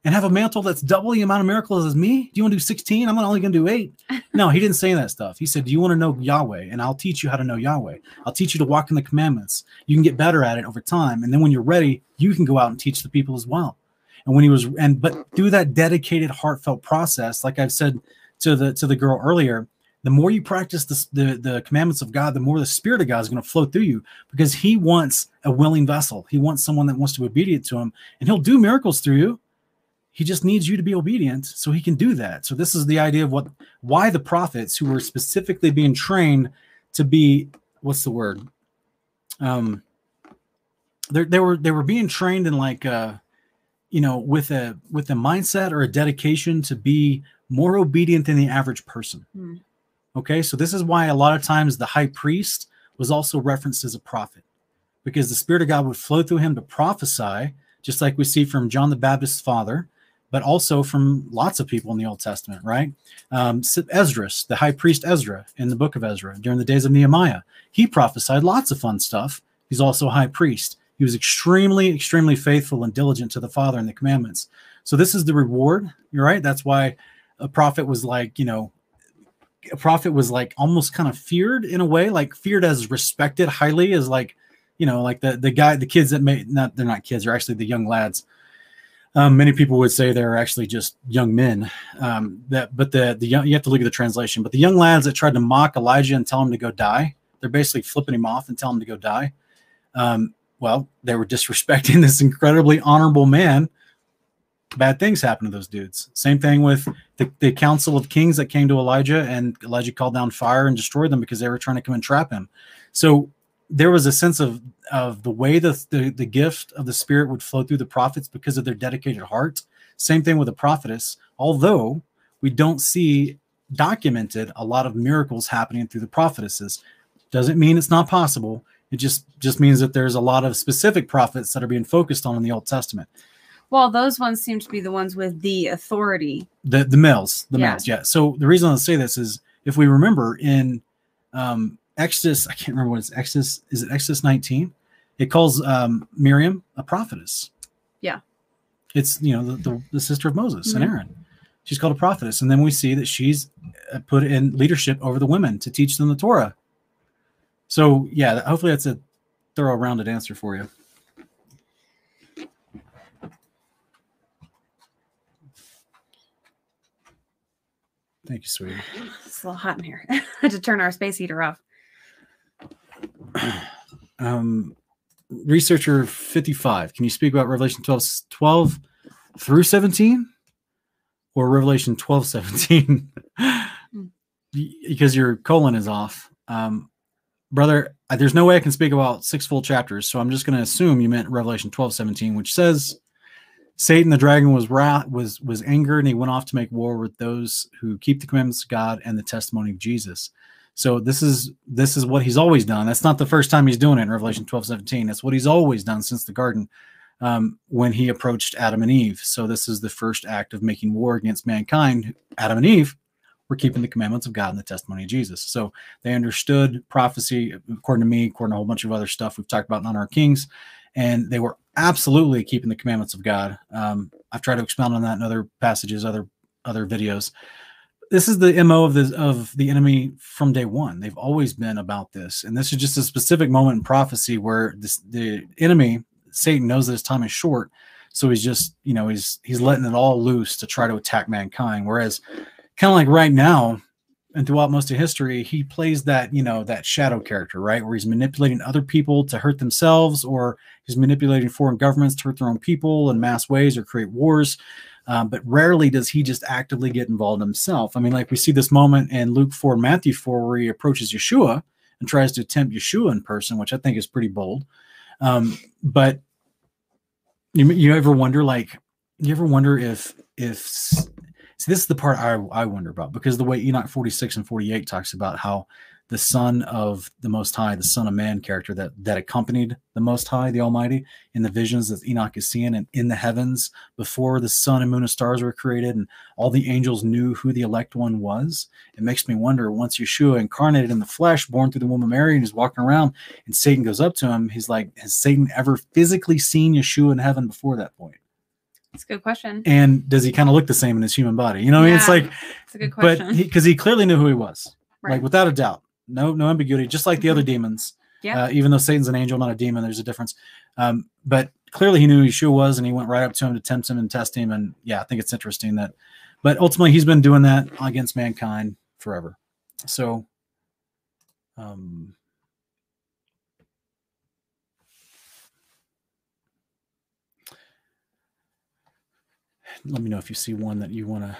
[SPEAKER 2] And have a mantle that's double the amount of miracles as me? Do you want to do 16? I'm only going to do eight. No, he didn't say that stuff. He said, Do you want to know Yahweh? And I'll teach you how to know Yahweh. I'll teach you to walk in the commandments. You can get better at it over time. And then when you're ready, you can go out and teach the people as well. And when he was, and but through that dedicated, heartfelt process, like I've said to the to the girl earlier, the more you practice the, the, the commandments of God, the more the Spirit of God is going to flow through you because He wants a willing vessel. He wants someone that wants to be obedient to Him, and He'll do miracles through you. He just needs you to be obedient so He can do that. So this is the idea of what why the prophets who were specifically being trained to be what's the word? Um, they they were they were being trained in like uh, you know with a with a mindset or a dedication to be more obedient than the average person.
[SPEAKER 3] Mm.
[SPEAKER 2] Okay, so this is why a lot of times the high priest was also referenced as a prophet because the Spirit of God would flow through him to prophesy, just like we see from John the Baptist's father, but also from lots of people in the Old Testament, right? Um, Esdras, the high priest Ezra in the book of Ezra during the days of Nehemiah, he prophesied lots of fun stuff. He's also a high priest. He was extremely, extremely faithful and diligent to the Father and the commandments. So this is the reward. You're right. That's why a prophet was like, you know, a prophet was like almost kind of feared in a way, like feared as respected highly as like, you know, like the the guy, the kids that made not they're not kids, they're actually the young lads. Um, many people would say they're actually just young men. Um, that, but the the young, you have to look at the translation. But the young lads that tried to mock Elijah and tell him to go die, they're basically flipping him off and telling him to go die. Um, well, they were disrespecting this incredibly honorable man bad things happen to those dudes. Same thing with the, the council of kings that came to Elijah, and Elijah called down fire and destroyed them because they were trying to come and trap him. So there was a sense of of the way the, the, the gift of the spirit would flow through the prophets because of their dedicated heart. Same thing with the prophetess, although we don't see documented a lot of miracles happening through the prophetesses. Doesn't mean it's not possible. It just just means that there's a lot of specific prophets that are being focused on in the Old Testament.
[SPEAKER 3] Well, those ones seem to be the ones with the authority.
[SPEAKER 2] The the males, the
[SPEAKER 3] Yeah.
[SPEAKER 2] males, yeah. So the reason I say this is if we remember in um, Exodus, I can't remember what it's Exodus. Is it Exodus 19? It calls um, Miriam a prophetess.
[SPEAKER 3] Yeah.
[SPEAKER 2] It's you know the, the, the sister of Moses and
[SPEAKER 3] Mhm.
[SPEAKER 2] Aaron. She's called a prophetess, and then we see that she's uh, put in leadership over the women to teach them the Torah. So yeah, hopefully that's a thorough, rounded answer for you. Thank you, sweetie.
[SPEAKER 3] It's a little hot in here. I had to turn our space heater off.
[SPEAKER 2] um, researcher 55 can you speak about revelation 12 12 through 17 or revelation 12 17 because your colon is off. Um, brother there's no way i can speak about six full chapters so i'm just going to assume you meant revelation 12 17 which says satan the dragon was wrath was was angered and he went off to make war with those who keep the commandments of god and the testimony of jesus so this is this is what he's always done. That's not the first time he's doing it in Revelation 12, 17. That's what he's always done since the garden um, when he approached Adam and Eve. So this is the first act of making war against mankind. Adam and Eve were keeping the commandments of God and the testimony of Jesus. So they understood prophecy, according to me, according to a whole bunch of other stuff we've talked about in On Our Kings, and they were absolutely keeping the commandments of God. Um, I've tried to expound on that in other passages, other other videos this is the mo of the of the enemy from day one. They've always been about this and this is just a specific moment in prophecy where this the enemy satan knows that his time is short so he's just you know he's he's letting it all loose to try to attack mankind. Whereas kind of like right now and throughout most of history he plays that you know that shadow character right where he's manipulating other people to hurt themselves or he's manipulating foreign governments to hurt their own people in mass ways or create wars um, but rarely does he just actively get involved himself. I mean, like we see this moment in Luke 4, Matthew 4, where he approaches Yeshua and tries to tempt Yeshua in person, which I think is pretty bold. Um, but you, you ever wonder, like, you ever wonder if, if, see, this is the part I, I wonder about because the way Enoch 46 and 48 talks about how the son of the most high the son of man character that that accompanied the most high the almighty in the visions that enoch is seeing and in the heavens before the sun and moon and stars were created and all the angels knew who the elect one was it makes me wonder once yeshua incarnated in the flesh born through the womb of mary and he's walking around and satan goes up to him he's like has satan ever physically seen yeshua in heaven before that point
[SPEAKER 3] It's a good question.
[SPEAKER 2] and does he kind of look the same in his human body? You know what i mean it's like
[SPEAKER 3] It's a good question.
[SPEAKER 2] but because he, clearly knew who he was.
[SPEAKER 3] Right.
[SPEAKER 2] like without a doubt. No no ambiguity. Just like the other demons.
[SPEAKER 3] Yeah.
[SPEAKER 2] uh, even though satan's an angel not a demon there's a difference. Um, but clearly he knew who yeshua was and he went right up to him to tempt him and test him. And yeah i think it's interesting that but ultimately he's been doing that against mankind forever. So um let me know if you see one that you want to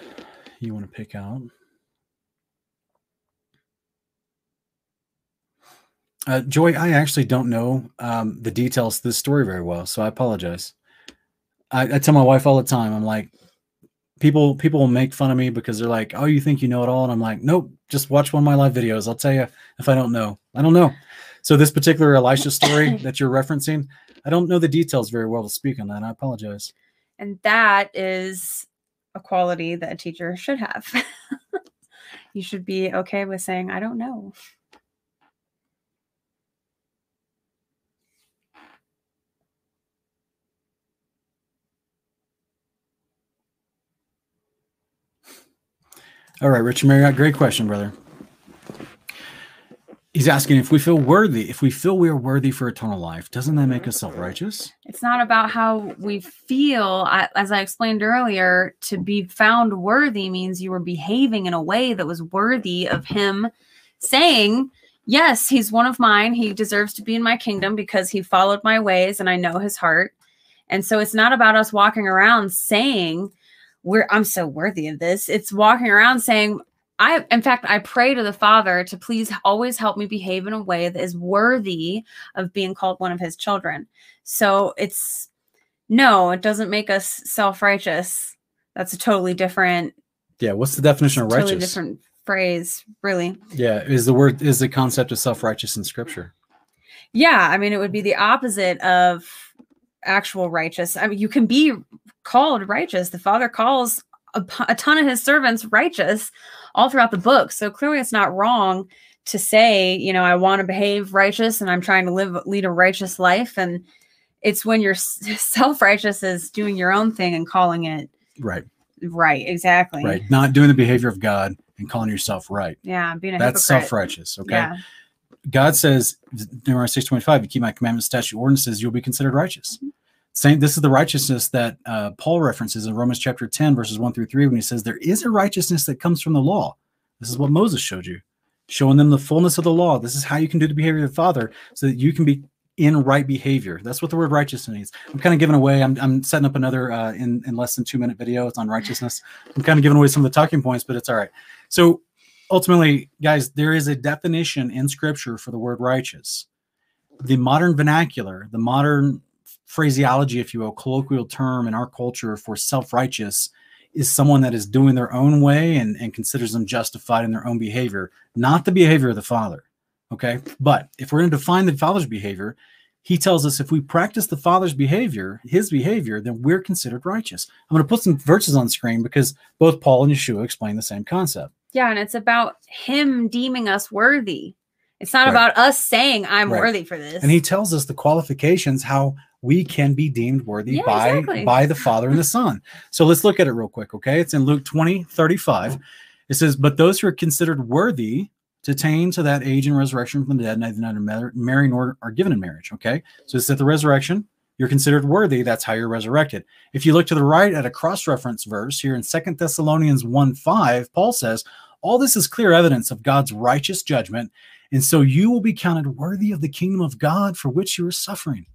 [SPEAKER 2] you want to pick out Uh, Joy, I actually don't know um, the details of this story very well, so I apologize. I, I tell my wife all the time, I'm like, people people will make fun of me because they're like, "Oh, you think you know it all?" And I'm like, "Nope, just watch one of my live videos. I'll tell you if I don't know. I don't know." So this particular Elisha story that you're referencing, I don't know the details very well to speak on that. I apologize.
[SPEAKER 3] And that is a quality that a teacher should have. you should be okay with saying, I don't know.
[SPEAKER 2] All right, Richard Marriott, great question, brother. He's asking if we feel worthy, if we feel we are worthy for eternal life, doesn't that make us self-righteous?
[SPEAKER 3] It's not about how we feel. As I explained earlier, to be found worthy means you were behaving in a way that was worthy of Him saying, Yes, He's one of mine. He deserves to be in my kingdom because He followed my ways and I know His heart. And so it's not about us walking around saying, we're I'm so worthy of this. It's walking around saying, I in fact I pray to the Father to please always help me behave in a way that is worthy of being called one of his children. So it's no, it doesn't make us self-righteous. That's a totally different
[SPEAKER 2] Yeah. What's the definition of righteous?
[SPEAKER 3] totally different phrase, really.
[SPEAKER 2] Yeah. Is the word is the concept of self-righteous in scripture?
[SPEAKER 3] Yeah, I mean, it would be the opposite of actual righteous. I mean, you can be called righteous. The Father calls a, ton of his servants righteous all throughout the book. So clearly, it's not wrong to say, you know, I want to behave righteous and I'm trying to live lead a righteous life. And it's when you're self righteous is doing your own thing and calling it
[SPEAKER 2] Right.
[SPEAKER 3] right. Exactly.
[SPEAKER 2] Right. Not doing the behavior of God and calling yourself right.
[SPEAKER 3] Yeah, being a
[SPEAKER 2] That's
[SPEAKER 3] hypocrite.
[SPEAKER 2] self righteous. Okay.
[SPEAKER 3] Yeah.
[SPEAKER 2] God says, Deuteronomy six twenty five, you keep my commandments, statute, ordinances, you'll be considered righteous. Mm-hmm. Same, this is the righteousness that uh, Paul references in Romans chapter 10, verses 1 through 3, when he says, There is a righteousness that comes from the law. This is what Moses showed you, showing them the fullness of the law. This is how you can do the behavior of the Father so that you can be in right behavior. That's what the word righteousness means. I'm kind of giving away, I'm, I'm setting up another uh, in, in less than two minute video. It's on righteousness. I'm kind of giving away some of the talking points, but it's all right. So ultimately, guys, there is a definition in scripture for the word righteous. The modern vernacular, the modern phraseology, if you will, colloquial term in our culture for self righteous is someone that is doing their own way and, and considers them justified in their own behavior, not the behavior of the Father. Okay. But if we're going to define the Father's behavior, he tells us if we practice the Father's behavior, his behavior, then we're considered righteous. I'm going to put some verses on screen because both Paul and Yeshua explain the same concept.
[SPEAKER 3] Yeah, and it's about him deeming us worthy. It's not
[SPEAKER 2] Right.
[SPEAKER 3] about us saying I'm
[SPEAKER 2] Right.
[SPEAKER 3] worthy for this.
[SPEAKER 2] and he tells us the qualifications how we can be deemed worthy
[SPEAKER 3] Yeah,
[SPEAKER 2] by
[SPEAKER 3] exactly.
[SPEAKER 2] by the father and the son. So let's look at it real quick okay? It's in luke 20 35 it says but those who are considered worthy to attain to that age and resurrection from the dead neither neither mar- marry nor are given in marriage okay? So it's at the resurrection. You're considered worthy that's how you're resurrected. If you look to the right at a cross-reference verse here in Second thessalonians 1 5 paul says all this is clear evidence of god's righteous judgment and so you will be counted worthy of the kingdom of God for which you are suffering.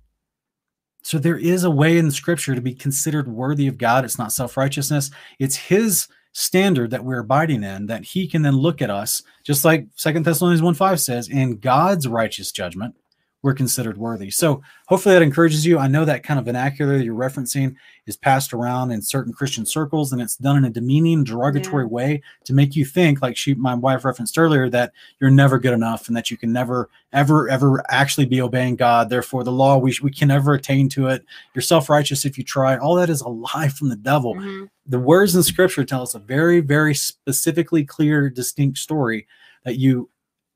[SPEAKER 2] So there is a way in scripture to be considered worthy of God. It's not self righteousness, it's His standard that we're abiding in that He can then look at us, just like Second Thessalonians 1 5 says, in God's righteous judgment, we're considered worthy. So hopefully that encourages you. I know that kind of vernacular you're referencing is passed around in certain Christian circles and it's done in a demeaning, derogatory way to make you think, like she, my wife referenced earlier, that you're never good enough and that you can never, ever, ever actually be obeying God. Therefore, the law, we, we can never attain to it. You're self righteous if you try. All that is a lie from the devil.
[SPEAKER 3] Mhm.
[SPEAKER 2] The words in scripture tell us a very, very specifically clear, distinct story that you,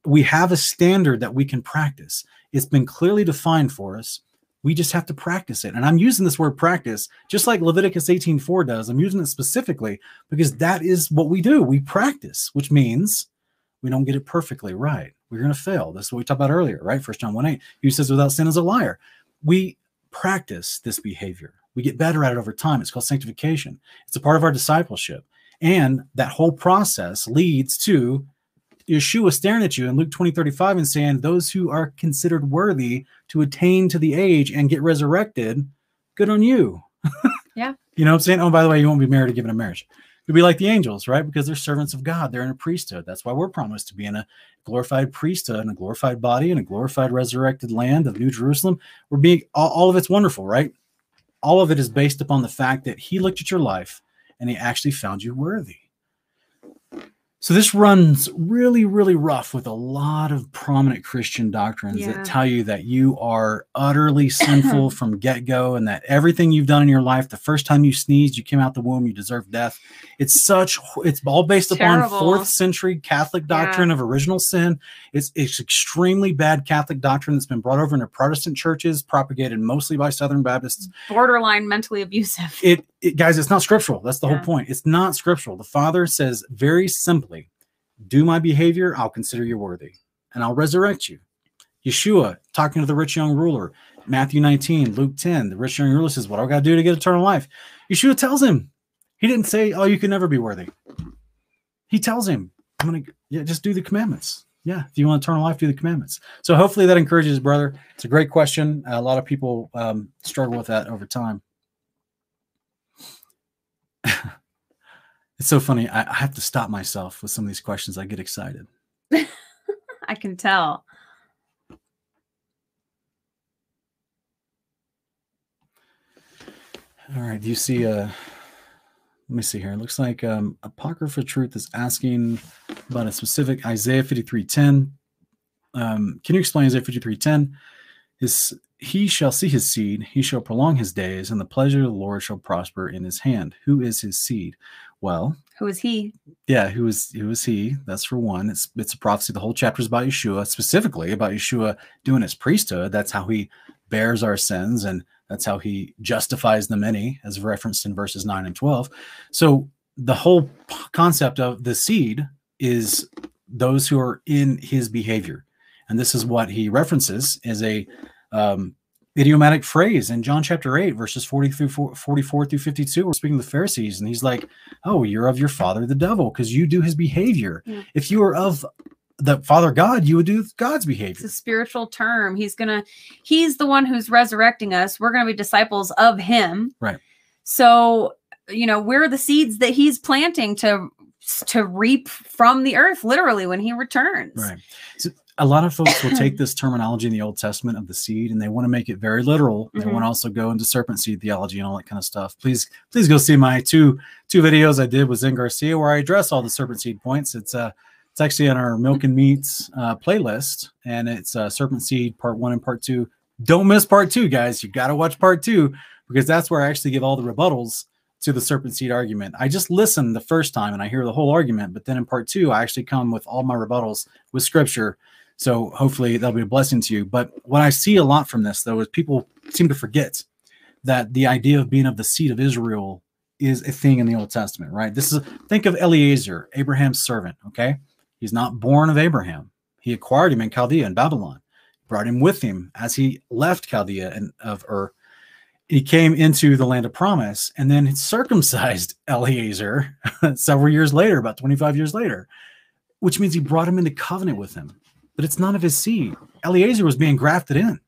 [SPEAKER 2] we have a standard that we can practice. It's been clearly defined for us. We just have to practice it. And I'm using this word practice just like Leviticus 18:4 does. I'm using it specifically because that is what we do. We practice, which means we don't get it perfectly right. We're going to fail. This is what we talked about earlier, right? First John 1 8. Who says without sin is a liar. We practice this behavior. We get better at it over time. It's called sanctification. It's a part of our discipleship. And that whole process leads to Yeshua staring at you in Luke 20, 35 and saying, Those who are considered worthy to attain to the age and get resurrected, good on you.
[SPEAKER 3] Yeah.
[SPEAKER 2] You know what I'm saying? Oh, by the way, you won't be married or given in a marriage. You'll be like the angels, right? Because they're servants of God. They're in a priesthood. That's why we're promised to be in a glorified priesthood and a glorified body and a glorified resurrected land of New Jerusalem. We're being all, all of it's wonderful, right? All of it is based upon the fact that he looked at your life and he actually found you worthy. So this runs really, really rough with a lot of prominent Christian doctrines
[SPEAKER 3] Yeah.
[SPEAKER 2] that tell you that you are utterly sinful from get-go and that everything you've done in your life, the first time you sneezed, you came out the womb, you deserve death. It's such it's all based upon fourth century Catholic doctrine of original sin. It's it's extremely bad Catholic doctrine that's been brought over into Protestant churches, propagated mostly by Southern Baptists
[SPEAKER 3] Borderline mentally abusive.
[SPEAKER 2] it, it guys it's not scriptural. That's the
[SPEAKER 3] Yeah.
[SPEAKER 2] whole point. It's not scriptural. The father says very simply do my behavior i'll consider you worthy and i'll resurrect you. Yeshua talking to the rich young ruler matthew 19 luke 10 the rich young ruler says what do i got to do to get eternal life? Yeshua tells him he didn't say oh you can never be worthy. He tells him i'm gonna yeah just do the commandments. Yeah if you want eternal life do the commandments. So hopefully that encourages brother. It's a great question. A lot of people um, struggle with that over time It's so funny. I, I have to stop myself with some of these questions. I get excited.
[SPEAKER 3] I can tell.
[SPEAKER 2] All right. Do you see? Uh, let me see here. It looks like um, Apocrypha Truth is asking about a specific Isaiah fifty three ten. Um, can you explain Isaiah fifty three ten? His he shall see his seed, he shall prolong his days, and the pleasure of the Lord shall prosper in his hand. Who is his seed? Well,
[SPEAKER 3] Who is he?
[SPEAKER 2] yeah, who is who is he? That's for one. It's it's a prophecy. The whole chapter is about Yeshua, specifically about Yeshua doing his priesthood. That's how he bears our sins, and that's how he justifies the many, as referenced in verses nine and twelve. So the whole concept of the seed is those who are in his behavior, and this is what he references as a um, idiomatic phrase in John chapter 8, verses 40 through 44 through 52. We're speaking to the Pharisees, and he's like, Oh, you're of your father, the devil, because you do his behavior.
[SPEAKER 3] Yeah.
[SPEAKER 2] If you were of the Father God, you would do God's behavior.
[SPEAKER 3] It's a spiritual term. He's gonna he's the one who's resurrecting us. We're gonna be disciples of him.
[SPEAKER 2] Right.
[SPEAKER 3] So, you know, we're the seeds that he's planting to to reap from the earth, literally, when he returns.
[SPEAKER 2] Right. So a lot of folks will take this terminology in the Old Testament of the seed and they want to make it very literal. They
[SPEAKER 3] Mhm.
[SPEAKER 2] want to also go into serpent seed theology and all that kind of stuff. Please, please go see my two two videos I did with Zen Garcia where I address all the serpent seed points. It's uh it's actually on our Milk and Meats uh, playlist, and it's uh, Serpent Seed Part One and Part Two. Don't miss Part Two, guys. You got to watch Part Two because that's where I actually give all the rebuttals to the serpent seed argument. I just listen the first time and I hear the whole argument, but then in Part Two, I actually come with all my rebuttals with Scripture. So hopefully that'll be a blessing to you. But what I see a lot from this, though, is people seem to forget that the idea of being of the seed of Israel is a thing in the Old Testament, right? This is think of Eliezer, Abraham's servant. Okay, he's not born of Abraham. He acquired him in Chaldea in Babylon, brought him with him as he left Chaldea and of Ur. He came into the land of promise and then circumcised Eliezer several years later, about 25 years later, which means he brought him into covenant with him. But it's none of his seed. Eliezer was being grafted in.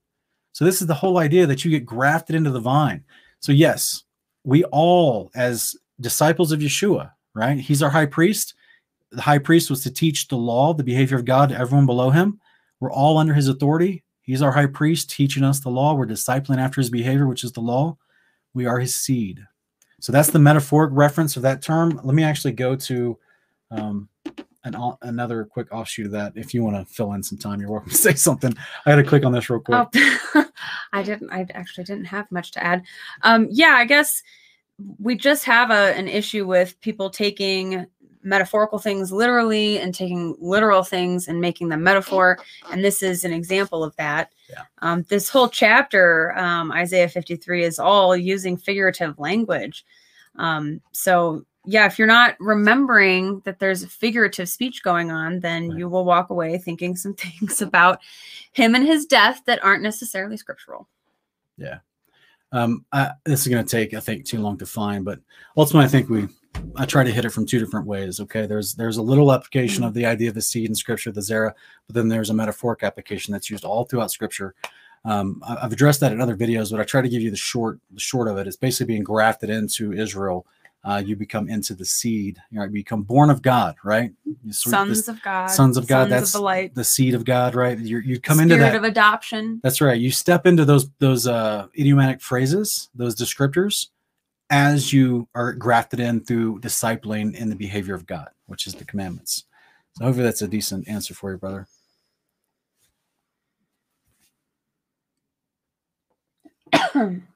[SPEAKER 2] So this is the whole idea that you get grafted into the vine. So yes, we all as disciples of Yeshua, right? He's our high priest. The high priest was to teach the law, the behavior of God to everyone below him. We're all under his authority. He's our high priest teaching us the law. We're discipling after his behavior, which is the law. We are his seed. So that's the metaphoric reference of that term. Let me actually go to um, an, another quick offshoot of that. If you want to fill in some time, you're welcome to say something. I got to click on this real quick.
[SPEAKER 3] Oh, I didn't. I actually didn't have much to add. Um, yeah, I guess we just have a an issue with people taking metaphorical things literally and taking literal things and making them metaphor. And this is an example of that.
[SPEAKER 2] Yeah.
[SPEAKER 3] Um, this whole chapter, um, Isaiah 53, is all using figurative language. Um, so yeah, if you're not remembering that there's figurative speech going on, then
[SPEAKER 2] Right.
[SPEAKER 3] you will walk away thinking some things about him and his death that aren't necessarily scriptural. Yeah.
[SPEAKER 2] Um, I, this is going to take, I think, too long to find, but ultimately, I think we, I try to hit it from two different ways. Okay, there's there's a little application of the idea of the seed in Scripture, the zera, but then there's a metaphoric application that's used all throughout Scripture. Um, I've addressed that in other videos, but I try to give you the short, the short of it. It's basically being grafted into Israel. Uh, you become into the seed. You, know, you become born of God, right? You sort of-
[SPEAKER 3] Sons
[SPEAKER 2] this-
[SPEAKER 3] of God.
[SPEAKER 2] sons of God.
[SPEAKER 3] Sons
[SPEAKER 2] that's
[SPEAKER 3] of the light.
[SPEAKER 2] the seed of God, right? You're, you come
[SPEAKER 3] Spirit
[SPEAKER 2] into that.
[SPEAKER 3] of adoption.
[SPEAKER 2] That's right. You step into those those uh, idiomatic phrases, those descriptors, as you are grafted in through discipling in the behavior of God, which is the commandments. So hopefully that's a decent answer for you, brother.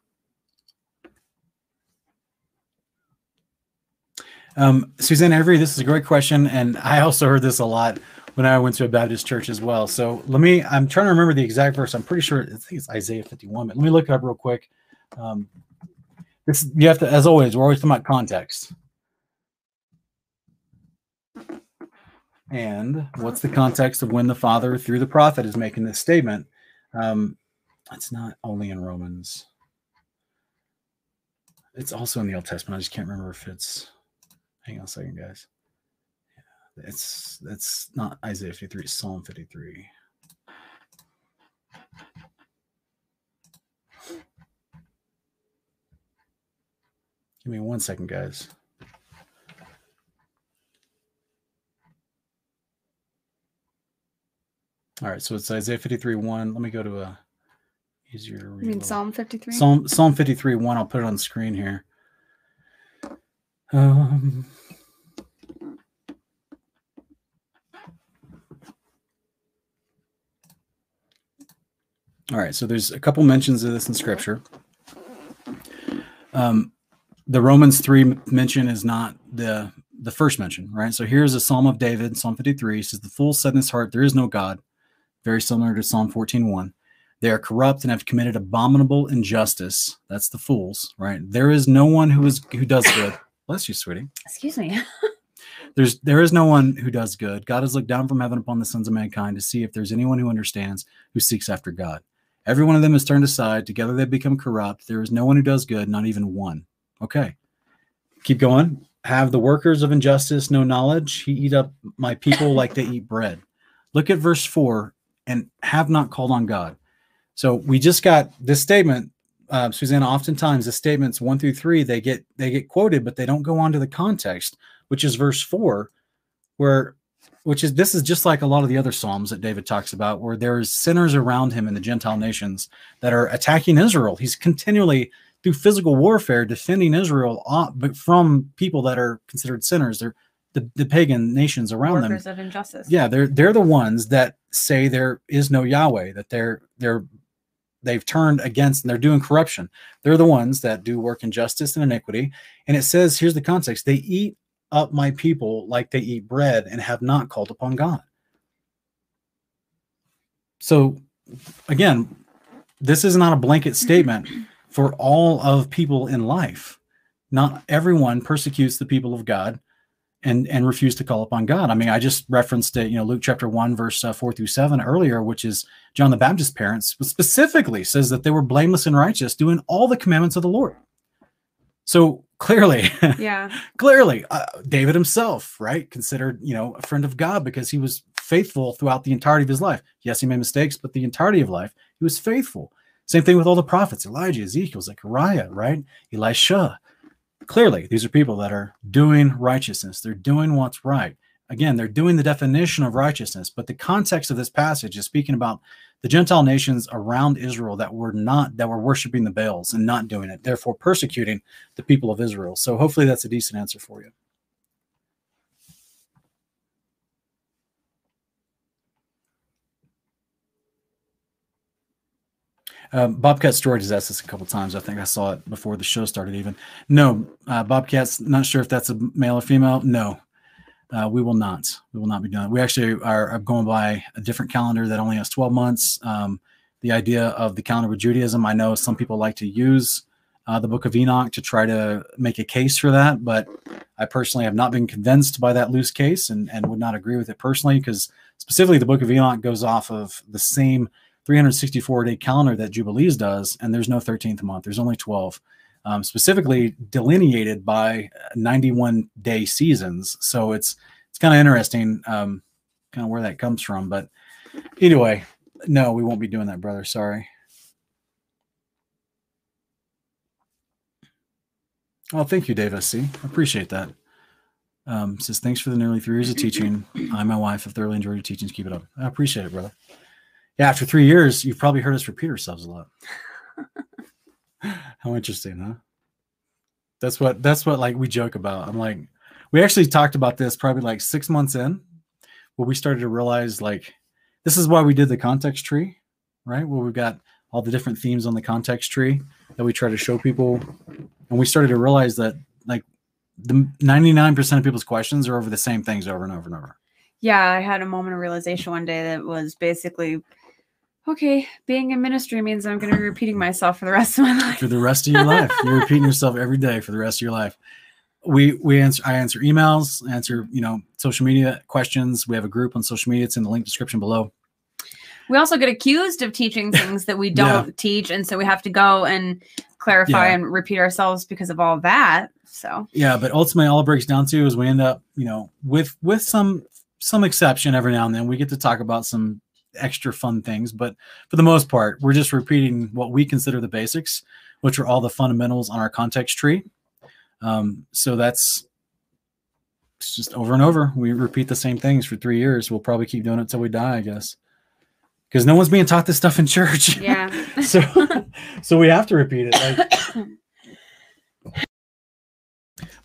[SPEAKER 2] Um, Suzanne Avery, this is a great question, and I also heard this a lot when I went to a Baptist church as well. So let me, I'm trying to remember the exact verse. I'm pretty sure, I think it's Isaiah 51, but let me look it up real quick. Um, this, you have to, as always, we're always talking about context. And what's the context of when the Father, through the prophet, is making this statement? Um, it's not only in Romans. It's also in the Old Testament. I just can't remember if it's. Hang on a second, guys. Yeah, it's it's not Isaiah 53, it's Psalm 53. Give me one second, guys. All right, so it's Isaiah 53 1. Let me go to a easier
[SPEAKER 3] You mean Psalm 53?
[SPEAKER 2] Psalm Psalm 53 1. I'll put it on the screen here. Um, All right, so there's a couple mentions of this in scripture. Um, the Romans 3 mention is not the the first mention, right? So here's a Psalm of David, Psalm 53 says, The fool said in his heart, There is no God. Very similar to Psalm 14:1. They are corrupt and have committed abominable injustice. That's the fools, right? There is no one who is who does good. Bless you, sweetie.
[SPEAKER 3] Excuse me.
[SPEAKER 2] There's there is no one who does good. God has looked down from heaven upon the sons of mankind to see if there's anyone who understands, who seeks after God. Every one of them is turned aside. Together they become corrupt. There is no one who does good, not even one. Okay. Keep going. Have the workers of injustice no knowledge? He eat up my people like they eat bread. Look at verse four and have not called on God. So we just got this statement, uh, Susanna. Oftentimes the statements one through three they get they get quoted, but they don't go on to the context, which is verse four, where which is this is just like a lot of the other psalms that David talks about, where there's sinners around him in the Gentile nations that are attacking Israel. He's continually through physical warfare defending Israel uh, but from people that are considered sinners. They're the, the pagan nations around them.
[SPEAKER 3] Workers of injustice.
[SPEAKER 2] Yeah, they're they're the ones that say there is no Yahweh, that they're they're they've turned against and they're doing corruption. They're the ones that do work injustice and iniquity. And it says, here's the context: they eat up my people like they eat bread and have not called upon God. So again, this is not a blanket statement for all of people in life. Not everyone persecutes the people of God and and refuse to call upon God. I mean, I just referenced it, you know, Luke chapter 1 verse uh, 4 through 7 earlier, which is John the Baptist's parents specifically says that they were blameless and righteous, doing all the commandments of the Lord. So clearly,
[SPEAKER 3] Yeah.
[SPEAKER 2] clearly, uh, David himself, right, considered, you know, a friend of God because he was faithful throughout the entirety of his life. Yes, he made mistakes, but the entirety of life, he was faithful. Same thing with all the prophets, Elijah, Ezekiel, Zechariah, right? Elisha. Clearly, these are people that are doing righteousness. They're doing what's right. Again, they're doing the definition of righteousness, but the context of this passage is speaking about the Gentile nations around Israel that were not that were worshiping the Baals and not doing it, therefore persecuting the people of Israel. So hopefully that's a decent answer for you. Um, Bobcat Storage has asked this a couple times. I think I saw it before the show started. Even no, uh, Bobcat's not sure if that's a male or female. No, uh, we will not. We will not be it. We actually are, are going by a different calendar that only has 12 months. Um, the idea of the calendar with Judaism, I know some people like to use uh, the Book of Enoch to try to make a case for that, but I personally have not been convinced by that loose case and, and would not agree with it personally because specifically the Book of Enoch goes off of the same 364 day calendar that Jubilees does, and there's no 13th month. There's only 12, um, specifically delineated by 91 day seasons. So it's it's kind of interesting, um, kind of where that comes from. But anyway, no, we won't be doing that, brother. Sorry. Well, thank you, Dave SC. I appreciate that. Um, says thanks for the nearly three years of teaching. I and my wife have thoroughly enjoyed your teachings. Keep it up. I appreciate it, brother yeah, after three years, you've probably heard us repeat ourselves a lot. How interesting, huh? That's what that's what like we joke about. I'm like, we actually talked about this probably like six months in, where we started to realize like this is why we did the context tree, right? Where we've got all the different themes on the context tree that we try to show people, and we started to realize that like the 99% of people's questions are over the same things over and over and over.
[SPEAKER 3] Yeah, I had a moment of realization one day that was basically okay, being in ministry means I'm going to be repeating myself for the rest of my life.
[SPEAKER 2] for the rest of your life. You're repeating yourself every day for the rest of your life. We we answer I answer emails, answer, you know, social media questions. We have a group on social media. It's in the link description below.
[SPEAKER 3] We also get accused of teaching things that we don't
[SPEAKER 2] Yeah.
[SPEAKER 3] teach, and so we have to go and clarify
[SPEAKER 2] Yeah.
[SPEAKER 3] and repeat ourselves because of all that. So
[SPEAKER 2] Yeah, but ultimately all it breaks down to is we end up, you know, with with some some exception every now and then we get to talk about some extra fun things, but for the most part, we're just repeating what we consider the basics, which are all the fundamentals on our context tree. Um, so that's it's just over and over. We repeat the same things for three years. We'll probably keep doing it till we die, I guess. Because no one's being taught this stuff in church.
[SPEAKER 3] yeah,
[SPEAKER 2] so so we have to repeat it. Like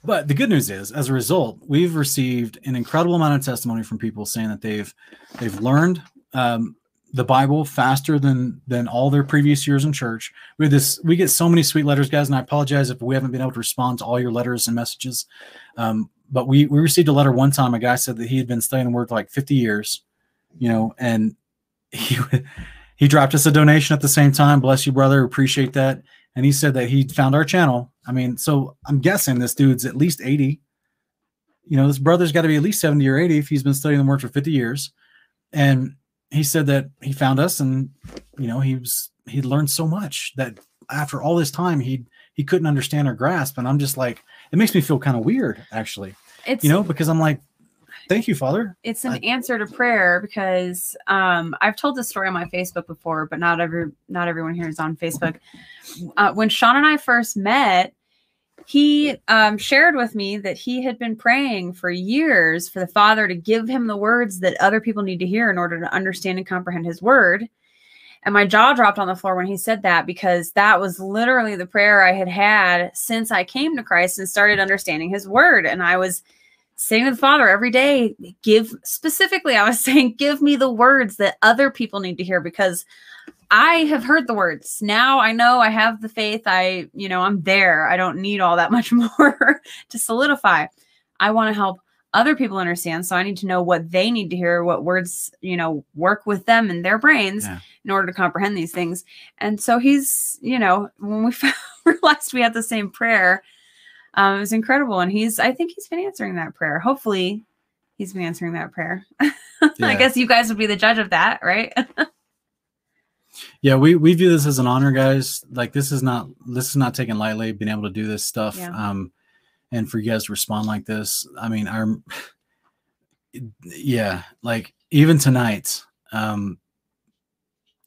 [SPEAKER 2] but the good news is, as a result, we've received an incredible amount of testimony from people saying that they've they've learned um, the Bible faster than than all their previous years in church. We this. We get so many sweet letters, guys, and I apologize if we haven't been able to respond to all your letters and messages. Um, but we we received a letter one time. A guy said that he had been studying the Word for like 50 years, you know, and he he dropped us a donation at the same time. Bless you, brother. Appreciate that. And he said that he found our channel. I mean, so I'm guessing this dude's at least 80. You know, this brother's got to be at least 70 or 80 if he's been studying the Word for 50 years. And he said that he found us and you know he was he learned so much that after all this time he he couldn't understand or grasp and i'm just like it makes me feel kind of weird actually
[SPEAKER 3] It's
[SPEAKER 2] you know because i'm like thank you father
[SPEAKER 3] it's an
[SPEAKER 2] I-
[SPEAKER 3] answer to prayer because um, I've told this story on my Facebook before, but not every not everyone here is on Facebook. Uh, when Sean and I first met, he um, shared with me that he had been praying for years for the Father to give him the words that other people need to hear in order to understand and comprehend His Word. And my jaw dropped on the floor when he said that because that was literally the prayer I had had since I came to Christ and started understanding His Word. And I was saying to the Father every day, give specifically, I was saying, give me the words that other people need to hear because I have heard the words. Now I know I have the faith. I, you know, I'm there. I don't need all that much more to solidify. I want to help other people understand. So I need to know what they need to hear, what words, you know, work with them in their brains
[SPEAKER 2] Yeah.
[SPEAKER 3] in order to comprehend these things. And so he's, you know, when we found, realized we had the same prayer, um, it was incredible. And he's, I think he's been answering that prayer. Hopefully he's been answering that prayer. I guess you guys would be the judge of that, right?
[SPEAKER 2] Yeah we we view this as an honor guys. Like this is not this is not taken lightly being able to do this stuff
[SPEAKER 3] Yeah.
[SPEAKER 2] um and for you guys to respond like this. I mean i'm yeah like even tonight um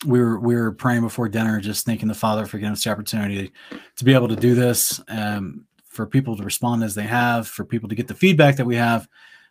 [SPEAKER 2] we were we were praying before dinner just thanking the father for giving us the opportunity to be able to do this um for people to respond as they have for people to get the feedback that we have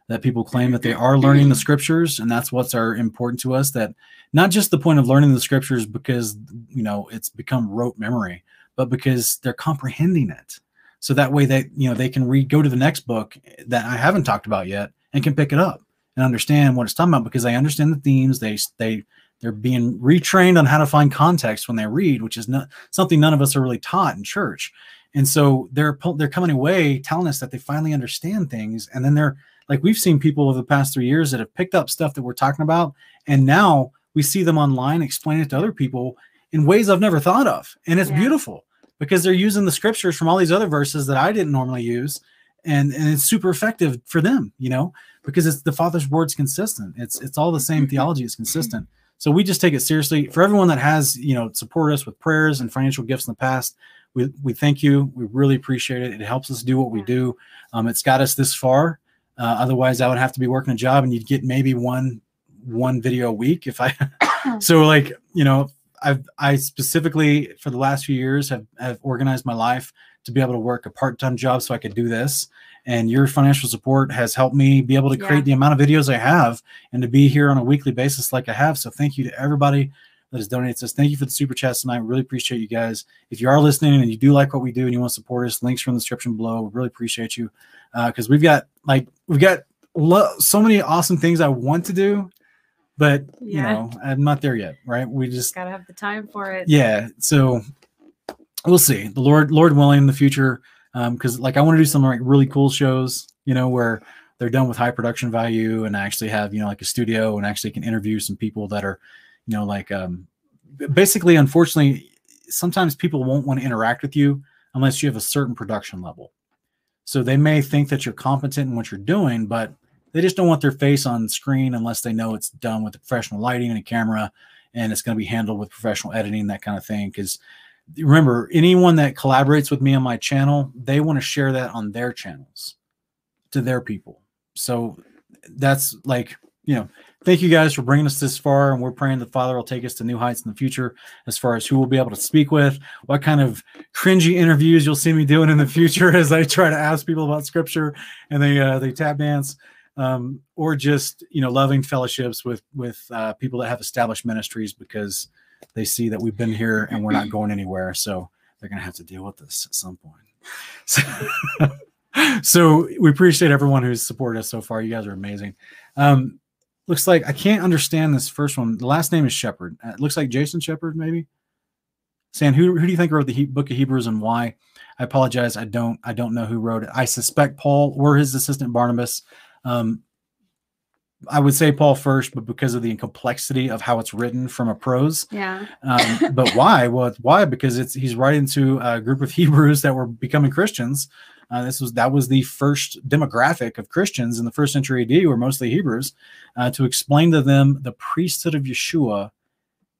[SPEAKER 2] that people claim that they are learning the scriptures and that's what's our important to us that not just the point of learning the scriptures because you know it's become rote memory but because they're comprehending it. So that way that you know they can read go to the next book that i haven't talked about yet and can pick it up and understand what it's talking about because they understand the themes. They they they're being retrained on how to find context when they read which is not something none of us are really taught in church. And so they're they're coming away telling us that they finally understand things and then they're like we've seen people over the past three years that have picked up stuff that we're talking about and now we see them online explain it to other people in ways i've never thought of. And it's
[SPEAKER 3] Yeah.
[SPEAKER 2] beautiful because they're using the scriptures from all these other verses that i didn't normally use and and it's super effective for them you know because it's the father's words consistent. It's it's all the same theology is consistent. So we just take it seriously. For everyone that has you know supported us with prayers and financial gifts in the past we, we thank you. We really appreciate it. It helps us do what we do. Um, it's got us this far uh, otherwise i would have to be working a job and you'd get maybe one one video a week if i so like you know i've i specifically for the last few years have have organized my life to be able to work a part-time job so i could do this and your financial support has helped me be able to create
[SPEAKER 3] Yeah.
[SPEAKER 2] the amount of videos i have and to be here on a weekly basis like i have so thank you to everybody that has donated to us. Thank you for the super chats tonight. Really appreciate you guys. If you are listening and you do like what we do and you want to support us links are in the description below. Really appreciate you because we've got like we've got lo- so many awesome things i want to do but you know i'm not there yet right? We just
[SPEAKER 3] Gotta have the time for it.
[SPEAKER 2] yeah so we'll see. The lord lord willing in the future um because like i want to do some like really cool shows you know where they're done with high production value and I actually have you know like a studio and actually can interview some people that are you know like um basically unfortunately sometimes people won't want to interact with you unless you have a certain production level. So they may think that you're competent in what you're doing but they just don't want their face on screen unless they know it's done with professional lighting and a camera and it's going to be handled with professional editing that kind of thing because remember anyone that collaborates with me on my channel they want to share that on their channels to their people. So that's like you know thank you guys for bringing us this far and we're praying the father will take us to new heights in the future as far as who we'll be able to speak with what kind of cringy interviews you'll see me doing in the future as i try to ask people about scripture and they uh, they tap dance um, or just you know loving fellowships with with uh, people that have established ministries because they see that we've been here and we're not going anywhere. So they're going to have to deal with this at some point. So, so we appreciate everyone who's supported us so far. You guys are amazing. Um, looks like I can't understand this first one. The last name is Shepherd. Uh, It looks like Jason Shepherd, maybe. Saying who who do you think wrote the he- book of Hebrews and why? I apologize. I don't I don't know who wrote it. I suspect Paul or his assistant Barnabas. Um, I would say Paul first, but because of the complexity of how it's written from a prose,
[SPEAKER 3] Yeah.
[SPEAKER 2] um, but why? Well, why because it's he's writing to a group of Hebrews that were becoming Christians. Uh, this was that was the first demographic of Christians in the first century AD, were mostly Hebrews, uh, to explain to them the priesthood of Yeshua